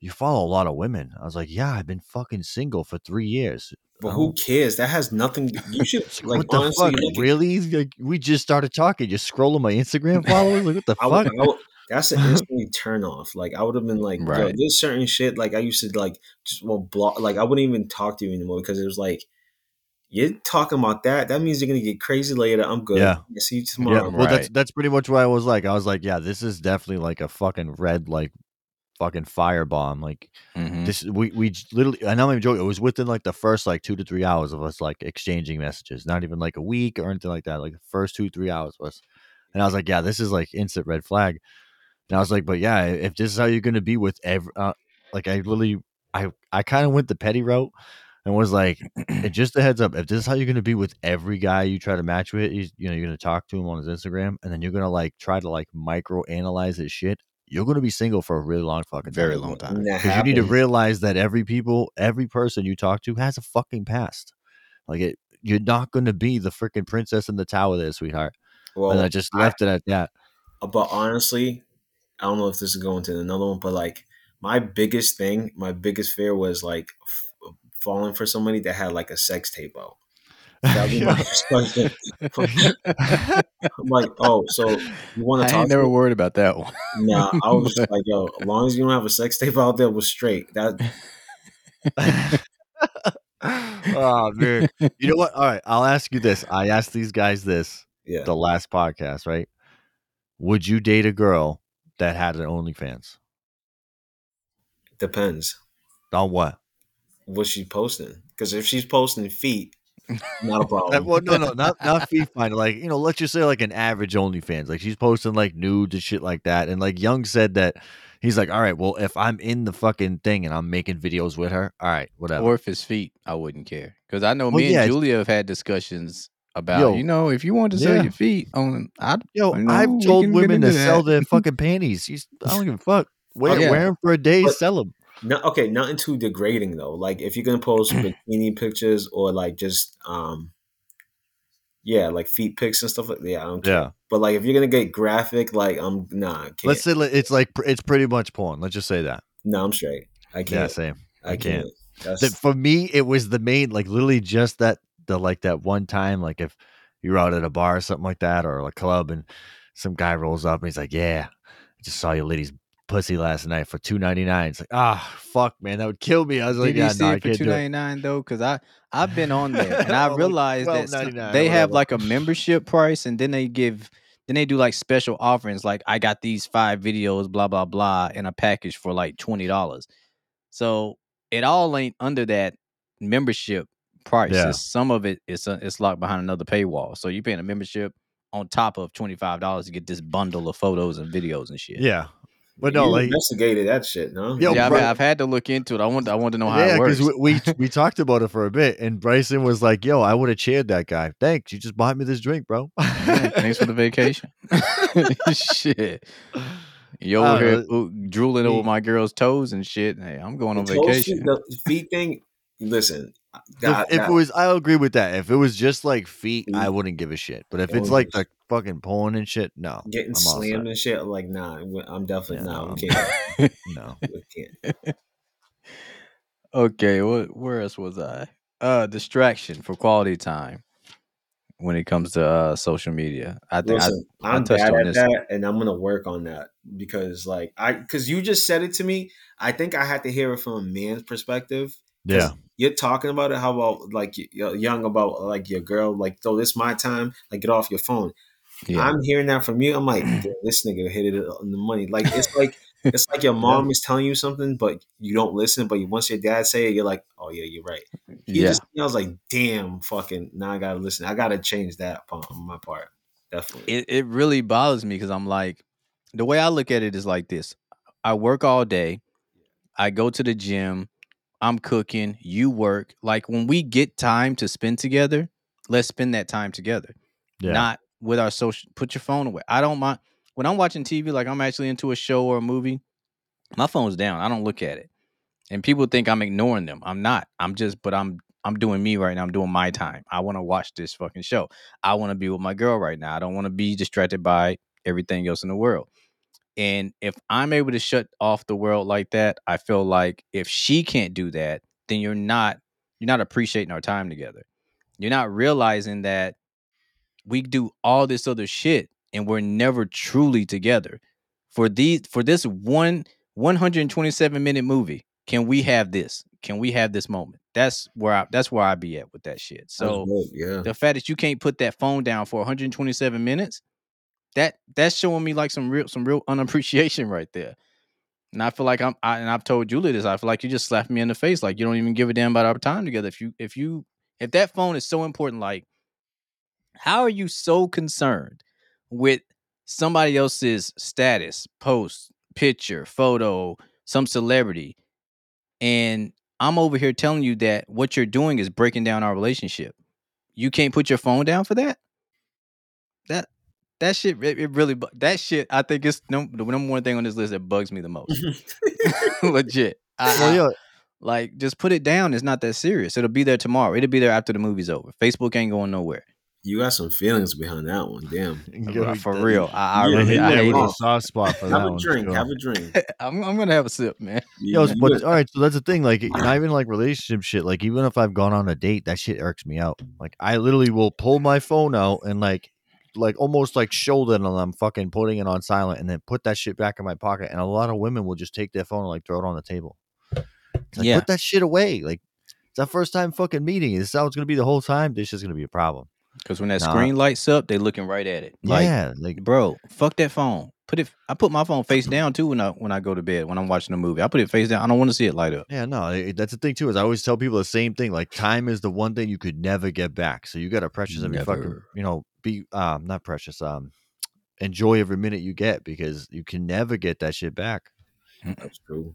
[SPEAKER 3] "You follow a lot of women." I was like, "Yeah, I've been fucking single for three years."
[SPEAKER 4] But
[SPEAKER 3] Oh.
[SPEAKER 4] who um, cares? That has nothing. You should
[SPEAKER 3] It's
[SPEAKER 4] like
[SPEAKER 3] what the
[SPEAKER 4] honestly.
[SPEAKER 3] fuck?
[SPEAKER 4] look at-
[SPEAKER 3] really? Like, we just started talking. Just scrolling my Instagram followers. Like what the
[SPEAKER 4] I would,
[SPEAKER 3] fuck?
[SPEAKER 4] I would, that's an instantly turn off. Like I would have been like, yo,
[SPEAKER 2] Right.
[SPEAKER 4] there's certain shit. Like I used to like just well block. Like I wouldn't even talk to you anymore because it was like you're talking about that. That means you're gonna get crazy later. I'm good.
[SPEAKER 3] Yeah.
[SPEAKER 4] I see you
[SPEAKER 3] Yeah,
[SPEAKER 4] tomorrow.
[SPEAKER 3] well, that's that's pretty much what I was like. I was like, yeah, this is definitely like a fucking red, like fucking firebomb. Like
[SPEAKER 2] Mhm.
[SPEAKER 3] this, we we literally. And I'm not even joking. It was within like the first like two to three hours of us like exchanging messages. Not even like a week or anything like that. Like the first two three hours was, and I was like, yeah, this is like instant red flag. And I was like, but yeah, if this is how you're gonna be with every, uh, like I literally, I I kind of went the petty route. And was like, just a heads up, if this is how you're gonna be with every guy you try to match with, you know, you're gonna talk to him on his Instagram, and then you're gonna like try to like micro analyze his shit. You're gonna be single for a really long fucking
[SPEAKER 2] Very
[SPEAKER 3] time.
[SPEAKER 2] long time.
[SPEAKER 3] Because you need to realize that every people, every person you talk to has a fucking past. Like it, you're not gonna be the freaking princess in the tower there, sweetheart.
[SPEAKER 4] Well,
[SPEAKER 3] and I just
[SPEAKER 4] I-
[SPEAKER 3] left it at that.
[SPEAKER 4] Uh, but honestly, I don't know if this is going to another one, but like my biggest thing, my biggest fear was like f- falling for somebody that had like a sex tape out. That was my first question. I'm like, oh, so you want to talk?
[SPEAKER 2] ain't never
[SPEAKER 4] me?
[SPEAKER 2] worried about that one.
[SPEAKER 4] Nah, I was just like, yo, as long as you don't have a sex tape out there, we're straight. That
[SPEAKER 3] oh man. You know what? All right, I'll ask you this. I asked these guys this
[SPEAKER 4] yeah.
[SPEAKER 3] the last podcast, right? Would you date a girl that had an OnlyFans?
[SPEAKER 4] Depends
[SPEAKER 3] On what?
[SPEAKER 4] what she's posting. Because if she's posting feet, not a problem.
[SPEAKER 3] well, no, no, not not feet finder. Like you know, let's just say like an average OnlyFans. Like she's posting like nudes and shit like that. And like Young said that he's like, all right, well, if I'm in the fucking thing and I'm making videos with her, all right, whatever.
[SPEAKER 2] or if it's feet, I wouldn't care. Because I know
[SPEAKER 3] Well,
[SPEAKER 2] me
[SPEAKER 3] yeah,
[SPEAKER 2] and Julia have had discussions about,
[SPEAKER 3] Yo.
[SPEAKER 2] you know, if you want to sell
[SPEAKER 3] Yeah.
[SPEAKER 2] your feet on, I
[SPEAKER 3] Yo,
[SPEAKER 2] you know,
[SPEAKER 3] I've told women to
[SPEAKER 2] into
[SPEAKER 3] sell their fucking panties. She's, I don't give a fuck. Oh, wear,
[SPEAKER 2] Yeah.
[SPEAKER 3] wear them for a day,
[SPEAKER 4] But-
[SPEAKER 3] sell them.
[SPEAKER 4] No, okay, nothing too degrading though. Like if you're gonna post bikini pictures or like just um, yeah, like feet pics and stuff like that. Yeah, I don't care.
[SPEAKER 3] Yeah.
[SPEAKER 4] But like if you're gonna get graphic, like I'm nah, can't.
[SPEAKER 3] Let's say it's like it's pretty much porn. Let's just say that.
[SPEAKER 4] no, I'm straight. I can't.
[SPEAKER 3] Yeah, same.
[SPEAKER 4] I
[SPEAKER 3] I
[SPEAKER 4] can't.
[SPEAKER 3] can't. That for me, it was the main, like literally just that the like that one time, like if you're out at a bar or something like that, or a club, and some guy rolls up and he's like, "Yeah, I just saw your lady's pussy last night for two ninety nine. It's like, ah, fuck, man, that would kill me. I was like,
[SPEAKER 2] Did
[SPEAKER 3] yeah,
[SPEAKER 2] you see
[SPEAKER 3] no,
[SPEAKER 2] it for two ninety nine though? Because I I've been on there and I realized that some- they
[SPEAKER 3] or
[SPEAKER 2] have like a membership price, and then they give then they do like special offerings, like I got these five videos, blah blah blah, in a package for like twenty dollars. So it all ain't under that membership price.
[SPEAKER 3] Yeah.
[SPEAKER 2] Some of it is uh, it's locked behind another paywall. So you're paying a membership on top of twenty five dollars to get this bundle of photos and videos and shit.
[SPEAKER 3] Yeah, but no,
[SPEAKER 4] you
[SPEAKER 3] like
[SPEAKER 4] investigated that shit, no?
[SPEAKER 3] Yo,
[SPEAKER 2] yeah, I
[SPEAKER 3] bro-
[SPEAKER 2] mean, I've had to look into it. I want I want to know how
[SPEAKER 3] yeah,
[SPEAKER 2] it works.
[SPEAKER 3] because we, we we talked about it for a bit, and Bryson was like, "Yo, I would have cheered that guy. Thanks, you just bought me this drink, bro.
[SPEAKER 2] Yeah, thanks for the vacation. shit. You
[SPEAKER 3] I
[SPEAKER 2] over
[SPEAKER 3] don't
[SPEAKER 2] here ooh, drooling over my girl's toes and shit. Hey, I'm going on
[SPEAKER 4] The toe
[SPEAKER 2] vacation.
[SPEAKER 4] shit, the feet thing. Listen,
[SPEAKER 3] If- if
[SPEAKER 4] that-
[SPEAKER 3] it was, I agree with that. If it was just like feet, I
[SPEAKER 4] mm.
[SPEAKER 3] wouldn't give a shit. But if it's like the fucking porn and shit, no,
[SPEAKER 4] getting
[SPEAKER 3] I'm
[SPEAKER 4] slammed and shit, like nah, I'm definitely
[SPEAKER 3] Yeah,
[SPEAKER 4] nah.
[SPEAKER 3] no,
[SPEAKER 4] We
[SPEAKER 3] I'm-
[SPEAKER 4] can't.
[SPEAKER 3] no.
[SPEAKER 4] we can't.
[SPEAKER 2] okay, what where else was I? Uh distraction for quality time when it comes to uh social media. I think
[SPEAKER 4] Listen,
[SPEAKER 2] I,
[SPEAKER 4] I, am
[SPEAKER 2] touched
[SPEAKER 4] bad
[SPEAKER 2] on
[SPEAKER 4] at
[SPEAKER 2] this.
[SPEAKER 4] that, and I'm gonna work on that because, like, I because you just said it to me. I think I had to hear it from a man's perspective.
[SPEAKER 3] Yeah,
[SPEAKER 4] you're talking about it. How about like you're young about like your girl? Like, so this my time. Like, get off your phone.
[SPEAKER 2] Yeah.
[SPEAKER 4] I'm hearing that from you. I'm like, this nigga hit it on the money. Like, it's like it's like your mom is telling you something, but you don't listen. But once your dad say it, you're like, oh yeah, you're right. He
[SPEAKER 2] yeah.
[SPEAKER 4] just, I was like, damn, fucking. Now I gotta listen. I gotta change that part on my part. Definitely.
[SPEAKER 2] it, it really bothers me because I'm like, the way I look at it is like this: I work all day, I go to the gym, I'm cooking, you work. Like when we get time to spend together, let's spend that time together.
[SPEAKER 3] Yeah.
[SPEAKER 2] Not with our social put your phone away. I don't mind when I'm watching TV, like I'm actually into a show or a movie, my phone's down. I don't look at it. And people think I'm ignoring them. I'm not. I'm just, but I'm I'm doing me right now. I'm doing my time. I want to watch this fucking show. I want to be with my girl right now. I don't want to be distracted by everything else in the world. And if I'm able to shut off the world like that, I feel like if she can't do that, then you're not you're not appreciating our time together. You're not realizing that we do all this other shit and we're never truly together. For these for this one 127 minute movie, can we have this? Can we have this moment? That's where I that's where I be at with that shit. So
[SPEAKER 4] dope, yeah.
[SPEAKER 2] the fact that you can't put that phone down for 127 minutes, that that's showing me like some real some real unappreciation right there. And I feel like I'm I, and I've told Julie this. I feel like you just slapped me in the face. Like you don't even give a damn about our time together. If you if you if that phone is so important, like how are you so concerned with somebody else's status, post, picture, photo, some celebrity, and I'm over here telling you that what you're doing is breaking down our relationship. You can't put your phone down for that. That that shit it, it really that shit I think it's num- the number one thing on this list that bugs me the most. Mm-hmm. Legit. I, I-
[SPEAKER 3] Well, yeah,
[SPEAKER 2] like just put it down. It's not that serious. It'll be there tomorrow. It'll be there after the movie's over. Facebook ain't going nowhere.
[SPEAKER 4] You got some feelings behind that one. Damn.
[SPEAKER 2] For real. I, I
[SPEAKER 4] Yeah,
[SPEAKER 2] really
[SPEAKER 4] hit
[SPEAKER 2] I hate
[SPEAKER 3] a soft spot for that
[SPEAKER 4] Have a
[SPEAKER 3] one.
[SPEAKER 4] drink.
[SPEAKER 3] sure.
[SPEAKER 4] Have a drink.
[SPEAKER 2] I'm, I'm gonna have a sip, man.
[SPEAKER 3] Yo, but all right, so that's the thing. Like, not even like relationship shit. Like, even if I've gone on a date, that shit irks me out. Like, I literally will pull my phone out and like, like almost like show them I'm fucking putting it on silent, and then put that shit back in my pocket. And a lot of women will just take their phone and like throw it on the table. Like,
[SPEAKER 2] Yeah.
[SPEAKER 3] put that shit away. Like, it's our first time fucking meeting. This is how it's gonna be the whole time. This is gonna be a problem.
[SPEAKER 2] Because when that
[SPEAKER 3] Nah.
[SPEAKER 2] screen lights up, they looking right at it. Like,
[SPEAKER 3] yeah, like
[SPEAKER 2] bro, fuck that phone. Put it. I put my phone face down too when I when I go to bed when I'm watching a movie. I put it face down. I don't want to see it light up.
[SPEAKER 3] Yeah, no, it- that's the thing too. Is I always tell people the same thing. Like time is the one thing you could never get back. So you got to precious every fucking,
[SPEAKER 2] Never.
[SPEAKER 3] you know, be um not precious, um, enjoy every minute you get because you can never get that shit back.
[SPEAKER 4] That's true.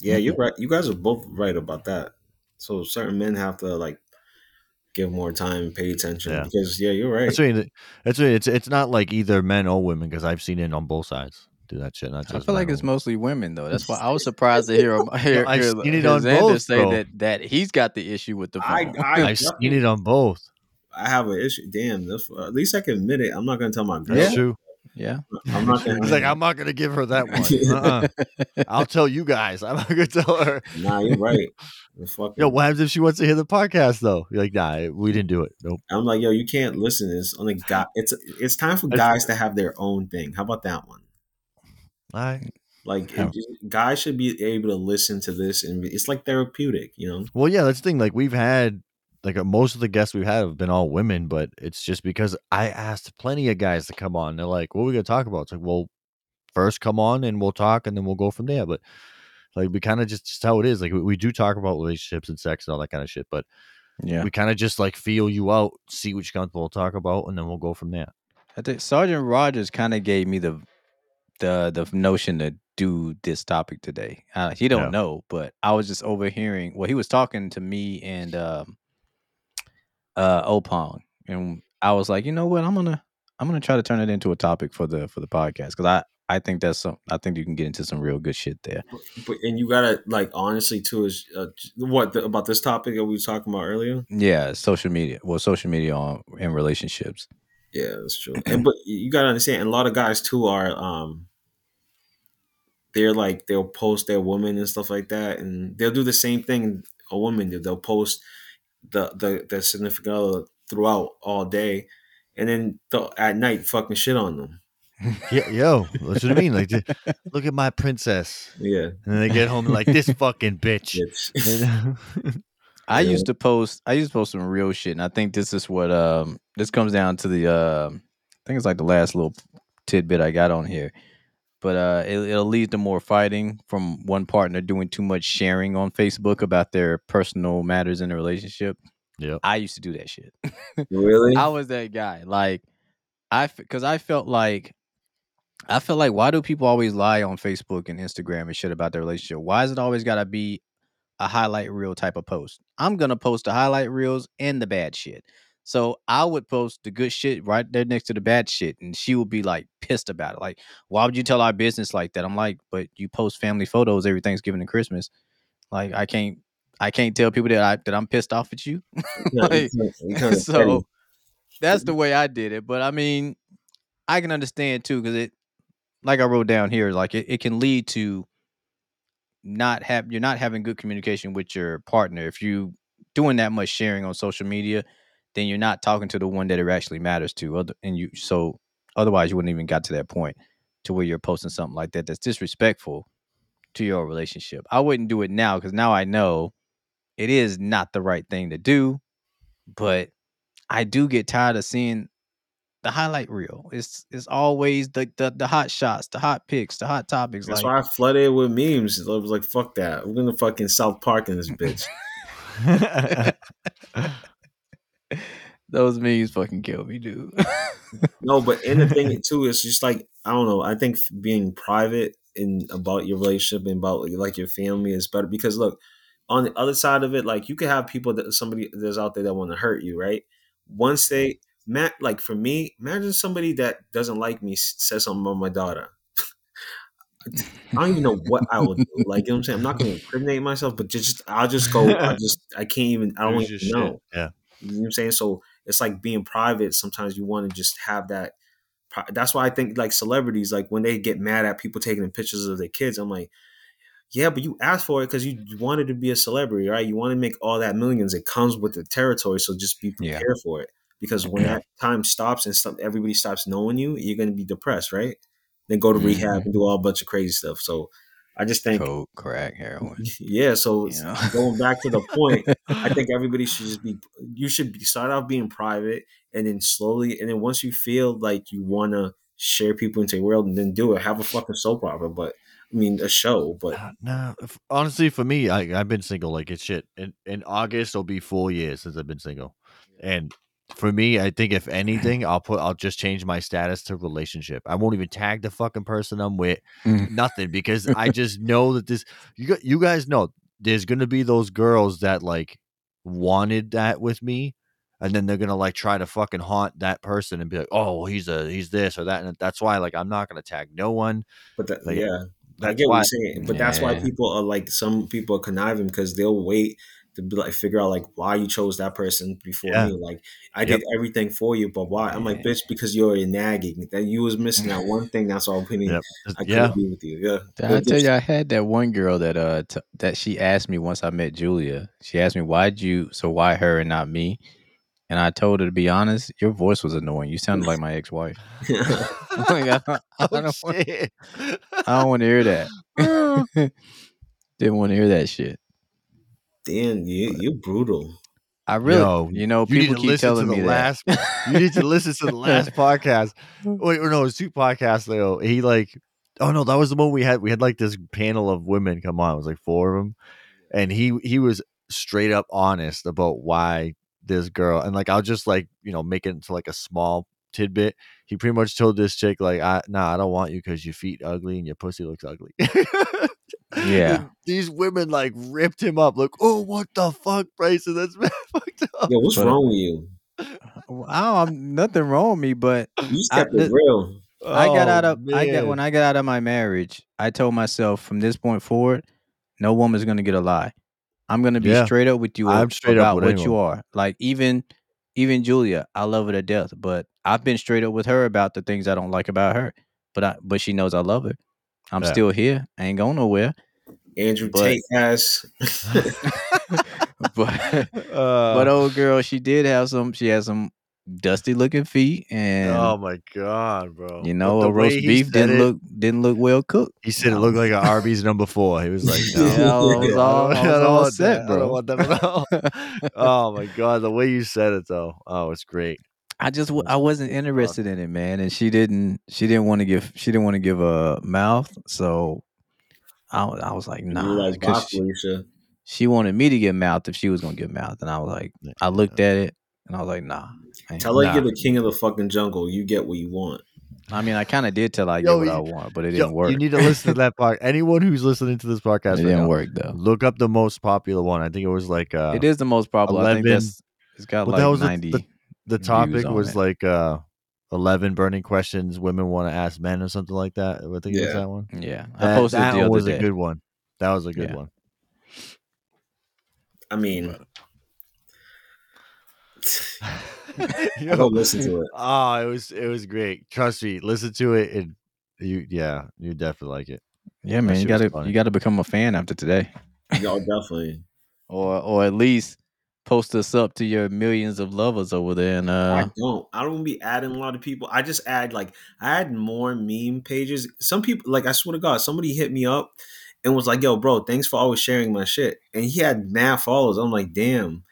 [SPEAKER 4] Yeah, you're right. You guys are both right about that. So certain men have to like give more time and pay attention
[SPEAKER 3] Yeah.
[SPEAKER 4] because yeah, you're right.
[SPEAKER 3] That's right. That's right. It's it's not like either men or women because I've seen it on both sides do that shit. Not
[SPEAKER 2] I feel like it's
[SPEAKER 3] women.
[SPEAKER 2] mostly women though. That's why I was surprised to hear him hear,
[SPEAKER 3] I've
[SPEAKER 2] hear
[SPEAKER 3] seen it
[SPEAKER 2] hear
[SPEAKER 3] on
[SPEAKER 2] Xander
[SPEAKER 3] both,
[SPEAKER 2] say
[SPEAKER 3] bro.
[SPEAKER 2] that that he's got the issue with the phone.
[SPEAKER 4] I, I,
[SPEAKER 3] I've seen it on both.
[SPEAKER 4] I have an issue. Damn, that's, at least I can admit it. I'm not gonna tell my girl.
[SPEAKER 3] That's true.
[SPEAKER 2] Yeah,
[SPEAKER 4] I'm not gonna.
[SPEAKER 3] He's like, I'm not gonna give her that one. Uh-uh. I'll tell you guys. I'm not gonna tell her.
[SPEAKER 4] Nah, you're right. The fucking-
[SPEAKER 3] Yo, what happens if she wants to hear the podcast though? You're like, nah, we didn't do it. Nope.
[SPEAKER 4] I'm like, yo, you can't listen. It's only guy. It's it's time for guys to have their own thing. How about that one?
[SPEAKER 3] All right.
[SPEAKER 4] Like,
[SPEAKER 2] Yeah.
[SPEAKER 4] it- guys should be able to listen to this, and it's like therapeutic. You know?
[SPEAKER 3] Well, yeah, that's the thing. Like we've had, like uh, most of the guests we've had have been all women, but it's just because I asked plenty of guys to come on. They're like, "What are we gonna talk about?" It's like, well, first come on and we'll talk, and then we'll go from there. But like we kind of just, just how it is. Like we, we do talk about relationships and sex and all that kind of shit, but
[SPEAKER 2] yeah.
[SPEAKER 3] we kind of just like feel you out, see what you're comfortable to talk about, and then we'll go from there.
[SPEAKER 2] I think Sergeant Rogers kind of gave me the the the notion to do this topic today. Uh, he don't
[SPEAKER 3] Yeah.
[SPEAKER 2] know, but I was just overhearing. Well, he was talking to me and um, uh, Opong, and I was like, you know what, I'm gonna I'm gonna try to turn it into a topic for the for the podcast because I I think that's some I think you can get into some real good shit there.
[SPEAKER 4] But and you gotta like honestly too is uh, what the, about this topic that we were talking about earlier.
[SPEAKER 2] Yeah, social media. Well, social media on in relationships.
[SPEAKER 4] Yeah, that's true. And but you gotta understand, and a lot of guys too are um they're like they'll post their woman and stuff like that, and they'll do the same thing a woman do. They'll post the the the significant other throughout all day, and then th- at night fucking shit on them.
[SPEAKER 3] Yeah, yo, that's what I mean. Like, look at my princess,
[SPEAKER 4] Yeah,
[SPEAKER 3] and then they get home like this fucking bitch.
[SPEAKER 4] bitch.
[SPEAKER 2] I
[SPEAKER 4] Yeah.
[SPEAKER 2] used to post I used to post some real shit, and I think this is what um this comes down to the uh, I think it's like the last little tidbit I got on here. But uh it, it'll lead to more fighting from one partner doing too much sharing on Facebook about their personal matters in the relationship.
[SPEAKER 3] Yeah,
[SPEAKER 2] I used to do that shit.
[SPEAKER 4] really?
[SPEAKER 2] I was that guy. Like I because I felt like I felt like why do people always lie on Facebook and Instagram and shit about their relationship? Why is it always gotta be a highlight reel type of post. I'm gonna post the highlight reels and the bad shit. So I would post the good shit right there next to the bad shit, and she would be like pissed about it. Like, why would you tell our business like that? I'm like, but you post family photos every Thanksgiving and Christmas. Like, I can't, I can't tell people that I that I'm pissed off at you. Like,
[SPEAKER 4] you can't- you can't
[SPEAKER 2] so that's the way I did it. But I mean, I can understand too because it, like I wrote down here, like it, it can lead to not have you're not having good communication with your partner if you doing that much sharing on social media then you're not talking to the one that it actually matters to other and you so otherwise you wouldn't even got to that point to where you're posting something like that that's disrespectful to your relationship i wouldn't do it now because now i know it is not the right thing to do but i do get tired of seeing the highlight reel it's it's always the the, the hot shots the hot pics the hot topics
[SPEAKER 4] That's
[SPEAKER 2] like
[SPEAKER 4] why I flooded with memes. I was like, "Fuck that! We're gonna fucking South Park in this bitch."
[SPEAKER 2] Those memes fucking kill me, dude.
[SPEAKER 4] No, but and the thing too is just like I don't know. I think being private in about your relationship and about like your family is better because look, on the other side of it, like you could have people that somebody that's out there that want to hurt you, right? Once they, Matt, like for me, imagine somebody that doesn't like me says something about my daughter. I don't even know what I would do. Like you know what I'm saying. I'm not going to incriminate myself, but just I'll just go. I just I can't even. I don't
[SPEAKER 3] Lose
[SPEAKER 4] even
[SPEAKER 3] your
[SPEAKER 4] know.
[SPEAKER 3] shit. Yeah.
[SPEAKER 4] You know what I'm saying? So it's like being private. Sometimes you want to just have that. That's why I think like celebrities, like when they get mad at people taking pictures of their kids, I'm like, yeah, but you asked for it because you wanted to be a celebrity, right? You want to make all that millions. It comes with the territory, so just be
[SPEAKER 2] Yeah.
[SPEAKER 4] prepared for it. Because when that time stops and stuff, everybody stops knowing you, you're gonna be depressed, right? Then go to
[SPEAKER 2] Mhm.
[SPEAKER 4] rehab and do all a bunch of crazy stuff. So I just think,
[SPEAKER 2] Coke, crack, heroin.
[SPEAKER 4] yeah. So
[SPEAKER 2] You know?
[SPEAKER 4] going back to the point, I think everybody should just be. You should be, start off being private, and then slowly, and then once you feel like you want to share people into your world, and then do it. Have a fucking soap opera, but I mean a show. But
[SPEAKER 3] Uh, No, if- honestly, for me, I, I've been single like it's shit. In in August, it'll be four years since I've been single, and for me, I think if anything, I'll put I'll just change my status to relationship. I won't even tag the fucking person I'm with,
[SPEAKER 2] Mm.
[SPEAKER 3] nothing, because I just know that this. You you guys know there's gonna be those girls that like wanted that with me. And then they're gonna like try to fucking haunt that person and be like, "Oh, he's a he's this or that," and that's why like I'm not gonna tag no one.
[SPEAKER 4] but that,
[SPEAKER 3] Like,
[SPEAKER 4] yeah, I get what you're saying. But that's why people are like some people are conniving because they'll wait to be like figure out like why you chose that person before
[SPEAKER 3] Yeah.
[SPEAKER 4] me. Like I
[SPEAKER 3] Yep.
[SPEAKER 4] did everything for you, but why? I'm like, bitch, because you're a nagging. That you was missing that one thing. That's all. I mean,
[SPEAKER 3] Yep.
[SPEAKER 4] I couldn't
[SPEAKER 3] yeah,
[SPEAKER 4] be with you. Yeah.
[SPEAKER 2] Did I tell you I had that one girl that uh t- that she asked me once I met Julia. She asked me why'd you so why her and not me? And I told her to be honest, your voice was annoying. You sounded like my ex wife. like, I, don't- I
[SPEAKER 3] Oh,
[SPEAKER 2] don't want. I don't want to hear that. Didn't want to hear that shit.
[SPEAKER 4] Damn, you you brutal.
[SPEAKER 2] I really,
[SPEAKER 3] Yo,
[SPEAKER 2] you know,
[SPEAKER 3] you
[SPEAKER 2] people
[SPEAKER 3] to
[SPEAKER 2] keep telling
[SPEAKER 3] the
[SPEAKER 2] me that.
[SPEAKER 3] last. you need to listen to the last podcast. Wait, or no, it's two podcasts though. He like, oh no, that was the one we had. We had like this panel of women come on. It was like four of them, and he he was straight up honest about why this girl and like I'll just like you know make it into like a small tidbit. He pretty much told this chick like, I, "Nah, I don't want you because your feet ugly and your pussy looks ugly."
[SPEAKER 2] Yeah.
[SPEAKER 3] And these women like ripped him up. Like, oh, what the fuck, Bryson? That's fucked up.
[SPEAKER 4] Yo, what's
[SPEAKER 2] But-
[SPEAKER 4] wrong with you?
[SPEAKER 2] I don't, nothing wrong with me, but
[SPEAKER 4] You just
[SPEAKER 2] I-
[SPEAKER 4] it
[SPEAKER 2] the-
[SPEAKER 4] real.
[SPEAKER 2] I got
[SPEAKER 3] Oh,
[SPEAKER 2] out of I got when I got out of my marriage, I told myself from this point forward, no woman's gonna get a lie. I'm gonna be
[SPEAKER 3] Yeah.
[SPEAKER 2] straight up with you
[SPEAKER 3] I'm
[SPEAKER 2] ab-
[SPEAKER 3] straight up
[SPEAKER 2] about
[SPEAKER 3] with
[SPEAKER 2] what you are. Like even even Julia, I love her to death, but I've been straight up with her about the things I don't like about her. But I but she knows I love her. I'm
[SPEAKER 3] Yeah.
[SPEAKER 2] still here. I ain't going nowhere.
[SPEAKER 4] Andrew
[SPEAKER 2] But-
[SPEAKER 4] Tate has.
[SPEAKER 2] but
[SPEAKER 3] Uh,
[SPEAKER 2] but old girl, she did have some she has some dusty looking feet and
[SPEAKER 3] oh my god, bro!
[SPEAKER 2] you know a roast beef didn't
[SPEAKER 3] it,
[SPEAKER 2] look didn't look well cooked.
[SPEAKER 3] He said it looked like an Arby's number four. He was like, "No,
[SPEAKER 2] Yeah, I was all- I
[SPEAKER 3] I
[SPEAKER 2] was all set.
[SPEAKER 3] I
[SPEAKER 2] bro.
[SPEAKER 3] don't want that at all." oh my god, the way you said it though, oh, it's great.
[SPEAKER 2] I just I wasn't interested in it, man, and she didn't she didn't want to give she didn't want to give a mouth, so I I was like nah, because she, she wanted me to give mouth if she was gonna give mouth, and I was like I looked at it and I was like nah,
[SPEAKER 4] Tell her
[SPEAKER 3] Nah.
[SPEAKER 4] you're the king of the fucking jungle. You get what you want.
[SPEAKER 2] I mean, I kind of did tell I get what
[SPEAKER 3] you-
[SPEAKER 2] I want, but it
[SPEAKER 3] Yo,
[SPEAKER 2] didn't work.
[SPEAKER 3] You need to listen to that part. Anyone who's listening to this podcast
[SPEAKER 2] it
[SPEAKER 3] right
[SPEAKER 2] didn't
[SPEAKER 3] now,
[SPEAKER 2] work though.
[SPEAKER 3] look up the most popular one. I think it was like uh,
[SPEAKER 2] it is the most popular. I think
[SPEAKER 3] 11
[SPEAKER 2] that's it's got
[SPEAKER 3] What
[SPEAKER 2] like
[SPEAKER 3] the hell was the-
[SPEAKER 2] ninety.
[SPEAKER 3] the- the topic was
[SPEAKER 2] it.
[SPEAKER 3] like uh, eleven burning questions women want to ask men or something like that. I think it was
[SPEAKER 4] Yeah.
[SPEAKER 3] that one.
[SPEAKER 2] yeah, I
[SPEAKER 3] That,
[SPEAKER 2] posted
[SPEAKER 3] that
[SPEAKER 2] the
[SPEAKER 3] one
[SPEAKER 2] other
[SPEAKER 3] was
[SPEAKER 2] day.
[SPEAKER 3] a good one. That was a good
[SPEAKER 2] Yeah.
[SPEAKER 3] one.
[SPEAKER 4] I mean,
[SPEAKER 3] Yo,
[SPEAKER 4] go listen to it.
[SPEAKER 3] Oh, it was it was great. Trust me, listen to it and you yeah, you definitely like it.
[SPEAKER 2] Yeah, man, you gotta
[SPEAKER 3] funny.
[SPEAKER 2] you gotta become a fan after today,
[SPEAKER 4] Y'all definitely.
[SPEAKER 2] or or at least post us up to your millions of lovers over there. And
[SPEAKER 4] I
[SPEAKER 2] uh,
[SPEAKER 4] don't. I don't be adding a lot of people. I just add like I add more meme pages. Some people like I swear to God, somebody hit me up and was like, "Yo, bro, thanks for always sharing my shit." And he had mad followers. I'm like, damn,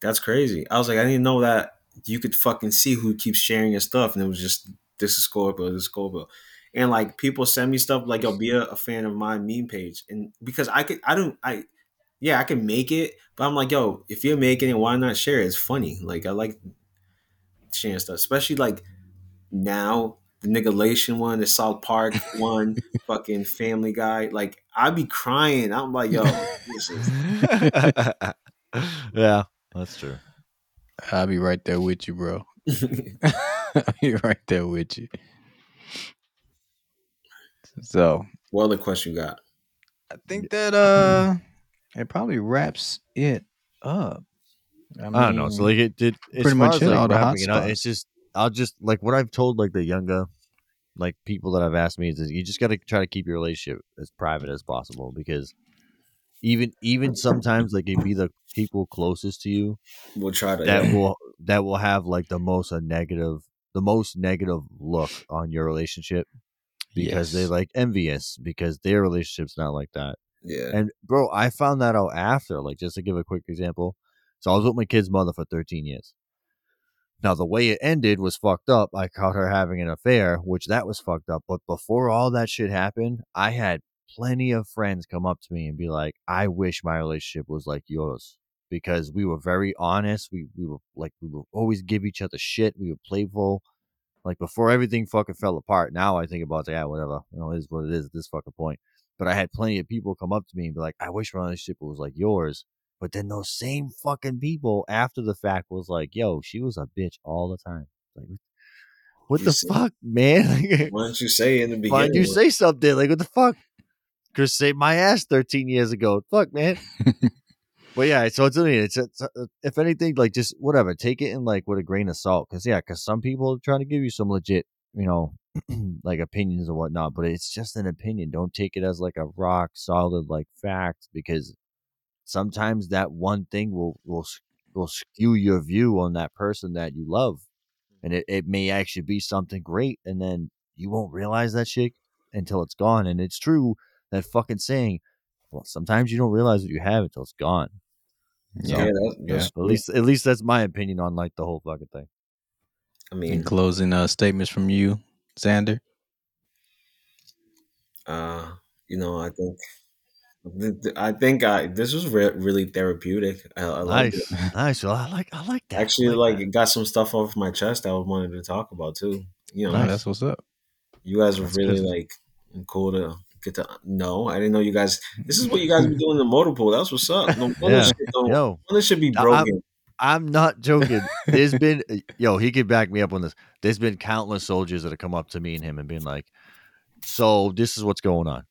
[SPEAKER 4] that's crazy. I was like, I didn't know that you could fucking see who keeps sharing your stuff, and it was just this is Scorpio, this is Scorpio. And like people send me stuff like, "Yo, be a, a fan of my meme page," and because I could, I don't, I yeah, I can make it, but I'm like, yo, if you're making it, why not share it? It's funny. Like I like sharing stuff, especially like now the Niggalation one, the South Park one, fucking Family Guy. Like I'd be crying. I'm like, yo, this is
[SPEAKER 3] yeah, that's true.
[SPEAKER 2] I'll be right there with you, bro. I'll be right there with you. So
[SPEAKER 4] what other question you got?
[SPEAKER 2] I think that uh, it probably wraps it up. I,
[SPEAKER 3] I don't know. So like it did as
[SPEAKER 2] pretty much
[SPEAKER 3] as,
[SPEAKER 2] hit
[SPEAKER 3] like,
[SPEAKER 2] all the hot
[SPEAKER 3] it up,
[SPEAKER 2] spots.
[SPEAKER 3] It's just I'll just like what I've told like the younger like people that I've asked me is that you just got to try to keep your relationship as private as possible because even even sometimes like it be the people closest to you
[SPEAKER 4] We'll try to.
[SPEAKER 3] that will that will have like the most a negative the most negative look on your relationship because they
[SPEAKER 2] Yes.
[SPEAKER 3] like envious because their relationship's not like that
[SPEAKER 4] yeah.
[SPEAKER 3] and bro, I found that out after. Like, just to give a quick example. So I was with my kid's mother for 13 years. Now the way it ended was fucked up. I caught her having an affair, which that was fucked up. But before all that shit happened, I had plenty of friends come up to me and be like, "I wish my relationship was like yours." Because we were very honest. We we were like we would always give each other shit. We were playful. Like before everything fucking fell apart. Now I think about yeah, whatever. You know, it is what it is at this fucking point. But I had plenty of people come up to me and be like, I wish my relationship was like yours. But then those same fucking people after the fact was like, yo, she was a bitch all the time. Like, what
[SPEAKER 4] You
[SPEAKER 3] the
[SPEAKER 4] see?
[SPEAKER 3] fuck, man?
[SPEAKER 4] Why don't you say in the beginning?
[SPEAKER 3] Why didn't you say something? Like, what the fuck? Chris saved my ass 13 years ago. Fuck, man. but yeah, so it's, it's, it's uh, if anything, like just whatever, take it in like with a grain of salt. Cause yeah, cause some people are trying to give you some legit, you know, like opinions and whatnot, but it's just an opinion. Don't take it as like a rock solid like fact because sometimes that one thing will will will skew your view on that person that you love, and it, it may actually be something great, and then you won't realize that shit until it's gone. And it's true that fucking saying, well, sometimes you don't realize what you have until it's gone.
[SPEAKER 4] Yeah, that, that's
[SPEAKER 3] At least at least that's my opinion on like the whole fucking thing.
[SPEAKER 4] I mean,
[SPEAKER 2] In
[SPEAKER 4] mean,
[SPEAKER 2] closing uh, statements from you, Xander.
[SPEAKER 4] uh, you know, I think, th- th- I think I this was re- really therapeutic. I, I like it.
[SPEAKER 3] Nice, nice. Well, I like I like that. I
[SPEAKER 4] Actually, like
[SPEAKER 3] that.
[SPEAKER 4] got some stuff off my chest I wanted to talk about too. You know,
[SPEAKER 2] No, that's what's up.
[SPEAKER 4] you guys were
[SPEAKER 3] That's
[SPEAKER 4] really
[SPEAKER 3] good.
[SPEAKER 4] like cool to get to know. I didn't know you guys. This is what you guys be doing in the motor pool. That's what's up. No
[SPEAKER 3] Yeah.
[SPEAKER 4] shit
[SPEAKER 3] yo,
[SPEAKER 4] wonder should be broken.
[SPEAKER 3] I'm not joking. There's been yo, he could back me up on this. There's been countless soldiers that have come up to me and him and been like, "So this is what's going on,"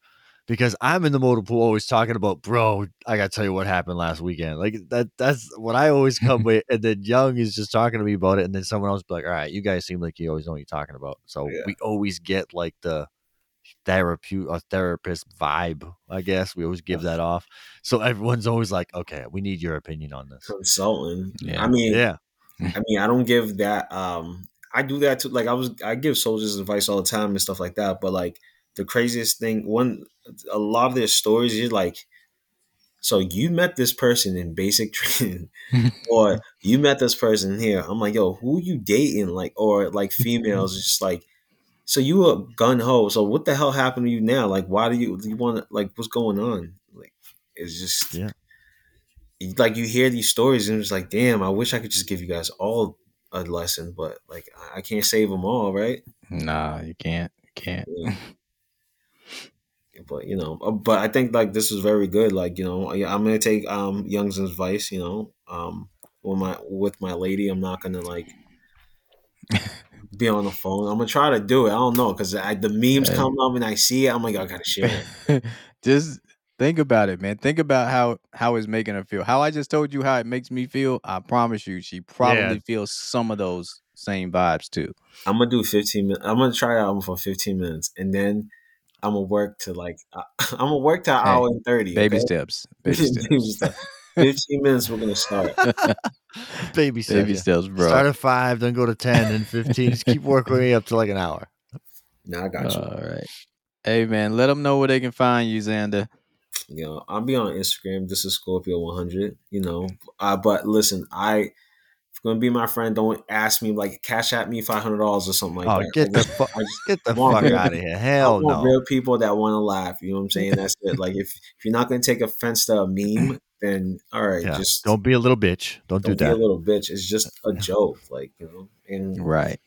[SPEAKER 3] because I'm in the motor pool always talking about, bro. I gotta tell you what happened last weekend. Like that. That's what I always come with. And then Young is just talking to me about it, and then someone else be like, "All right, you guys seem like you always know what you're talking about." So
[SPEAKER 4] Yeah.
[SPEAKER 3] we always get like the therapy a therapist vibe. I guess we always give that off. So everyone's always like, "Okay, we need your opinion on this."
[SPEAKER 4] Consulting.
[SPEAKER 2] Yeah.
[SPEAKER 4] I mean,
[SPEAKER 3] Yeah.
[SPEAKER 4] I mean, I don't give that. Um, I do that too. Like I was, I give soldiers advice all the time and stuff like that. But like the craziest thing, one, a lot of their stories, you're like, so you met this person in basic training, or you met this person here. I'm like, yo, who you dating? Like, or like females, just like, so you a gun ho. So what the hell happened to you now? Like, why do you do you want to like what's going on? Like, it's just
[SPEAKER 3] Yeah.
[SPEAKER 4] like you hear these stories and it's like, damn, I wish I could just give you guys all a lesson, but like I can't save them all, right?
[SPEAKER 2] Nah, you can't. You can't.
[SPEAKER 4] Yeah. but you know, uh, but I think like this is very good. Like you know, I'm gonna take um Young's advice. You know, um, with my with my lady, I'm not gonna like be on the phone. I'm gonna try to do it. I don't know because the memes
[SPEAKER 2] Hey.
[SPEAKER 4] come up and I see it. I'm like, I gotta share it.
[SPEAKER 2] just think about it, man. Think about how how it's making her feel. How I just told you how it makes me feel. I promise you, she probably feels some of those same vibes too.
[SPEAKER 4] I'm gonna do 15 minutes. I'm gonna try out for 15 minutes, and then I'm gonna work to like uh, I'm gonna work to
[SPEAKER 2] Hey,
[SPEAKER 4] hour and 30.
[SPEAKER 2] Baby
[SPEAKER 4] okay?
[SPEAKER 2] steps. Baby
[SPEAKER 4] Baby
[SPEAKER 2] steps.
[SPEAKER 4] Steps. 15 minutes. We're gonna start.
[SPEAKER 3] Baby steps.
[SPEAKER 2] Baby
[SPEAKER 3] yeah.
[SPEAKER 2] steps, bro.
[SPEAKER 3] Start at five, then go to ten, then fifteen. Just keep working your way up to like an hour.
[SPEAKER 4] Now I got you.
[SPEAKER 2] All right. Hey man, let them know where they can find you, Xander.
[SPEAKER 4] you know, I'll be on Instagram. This is Scorpio 100. You know, uh, but listen, I if gonna be my friend, don't ask me like cash at me five hundred dollars or something like
[SPEAKER 3] oh,
[SPEAKER 4] that.
[SPEAKER 3] get the
[SPEAKER 4] just-
[SPEAKER 3] fuck, get the fuck
[SPEAKER 4] real-
[SPEAKER 3] out of here!
[SPEAKER 4] I
[SPEAKER 3] Hell
[SPEAKER 4] want
[SPEAKER 3] no.
[SPEAKER 4] real people that want to laugh. You know what I'm saying? That's it. Like if if you're not gonna take offense to a meme, then all right,
[SPEAKER 3] Yeah,
[SPEAKER 4] just
[SPEAKER 3] Don't be a little bitch. Don't,
[SPEAKER 4] don't
[SPEAKER 3] do
[SPEAKER 4] be a
[SPEAKER 3] that.
[SPEAKER 4] little bitch. It's just a joke, like you know, and
[SPEAKER 2] Right.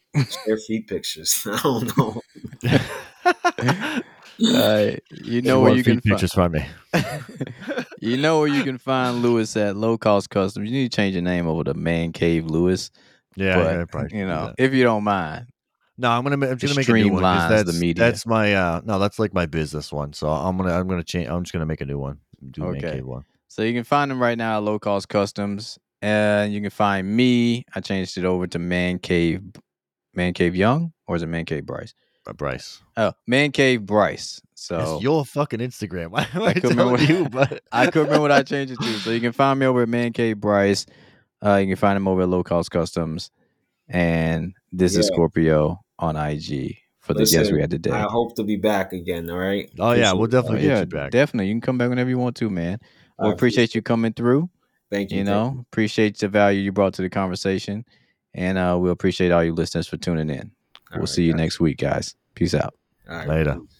[SPEAKER 4] share feet pictures. I don't know.
[SPEAKER 2] Uh, you know where you can
[SPEAKER 3] feet pictures from me.
[SPEAKER 2] you know where you can find Lewis at Low Cost Customs. You need to change your name over to Man Cave Lewis.
[SPEAKER 3] Yeah,
[SPEAKER 2] but
[SPEAKER 3] yeah, probably
[SPEAKER 2] you know, if you don't mind.
[SPEAKER 3] No, I'm gonna. ma- I'm
[SPEAKER 2] Just
[SPEAKER 3] gonna make a new one. 'cause
[SPEAKER 2] streamlines the
[SPEAKER 3] That's,
[SPEAKER 2] media.
[SPEAKER 3] that's my. uh No, that's like my business one. So I'm gonna. I'm gonna change. I'm just gonna make a new one. Do Man
[SPEAKER 2] Okay.
[SPEAKER 3] Cave one.
[SPEAKER 2] So you can find them right now at Low Cost Customs. And you can find me. I changed it over to Man Cave Man Cave Young or is it Man Cave Bryce?
[SPEAKER 3] Uh, Bryce.
[SPEAKER 2] Oh, Man Cave Bryce. So
[SPEAKER 3] It's your fucking Instagram. Why am I,
[SPEAKER 2] couldn't remember
[SPEAKER 3] telling you?
[SPEAKER 2] what-
[SPEAKER 3] But
[SPEAKER 2] I couldn't remember what I changed it to. So you can find me over at Man Cave Bryce. Uh, you can find him over at Low Cost Customs. And this is Scorpio on IG for the guest we
[SPEAKER 4] Listen,
[SPEAKER 2] had today.
[SPEAKER 4] I hope to be back again. All right.
[SPEAKER 3] Oh, yeah, we'll
[SPEAKER 4] Appreciate
[SPEAKER 2] Oh,
[SPEAKER 3] definitely get
[SPEAKER 2] yeah,
[SPEAKER 3] you back.
[SPEAKER 2] definitely. You can come back whenever you want to, man.
[SPEAKER 4] I
[SPEAKER 2] We appreciate you coming through.
[SPEAKER 4] Thank you.
[SPEAKER 2] You
[SPEAKER 4] thank
[SPEAKER 2] know, appreciate the value you brought to the conversation. And uh, we'll appreciate all you listeners for tuning in.
[SPEAKER 4] All
[SPEAKER 2] we'll
[SPEAKER 4] right,
[SPEAKER 2] see you
[SPEAKER 4] guys.
[SPEAKER 2] next week, guys. Peace out.
[SPEAKER 4] All right.
[SPEAKER 3] Later.
[SPEAKER 4] Peace.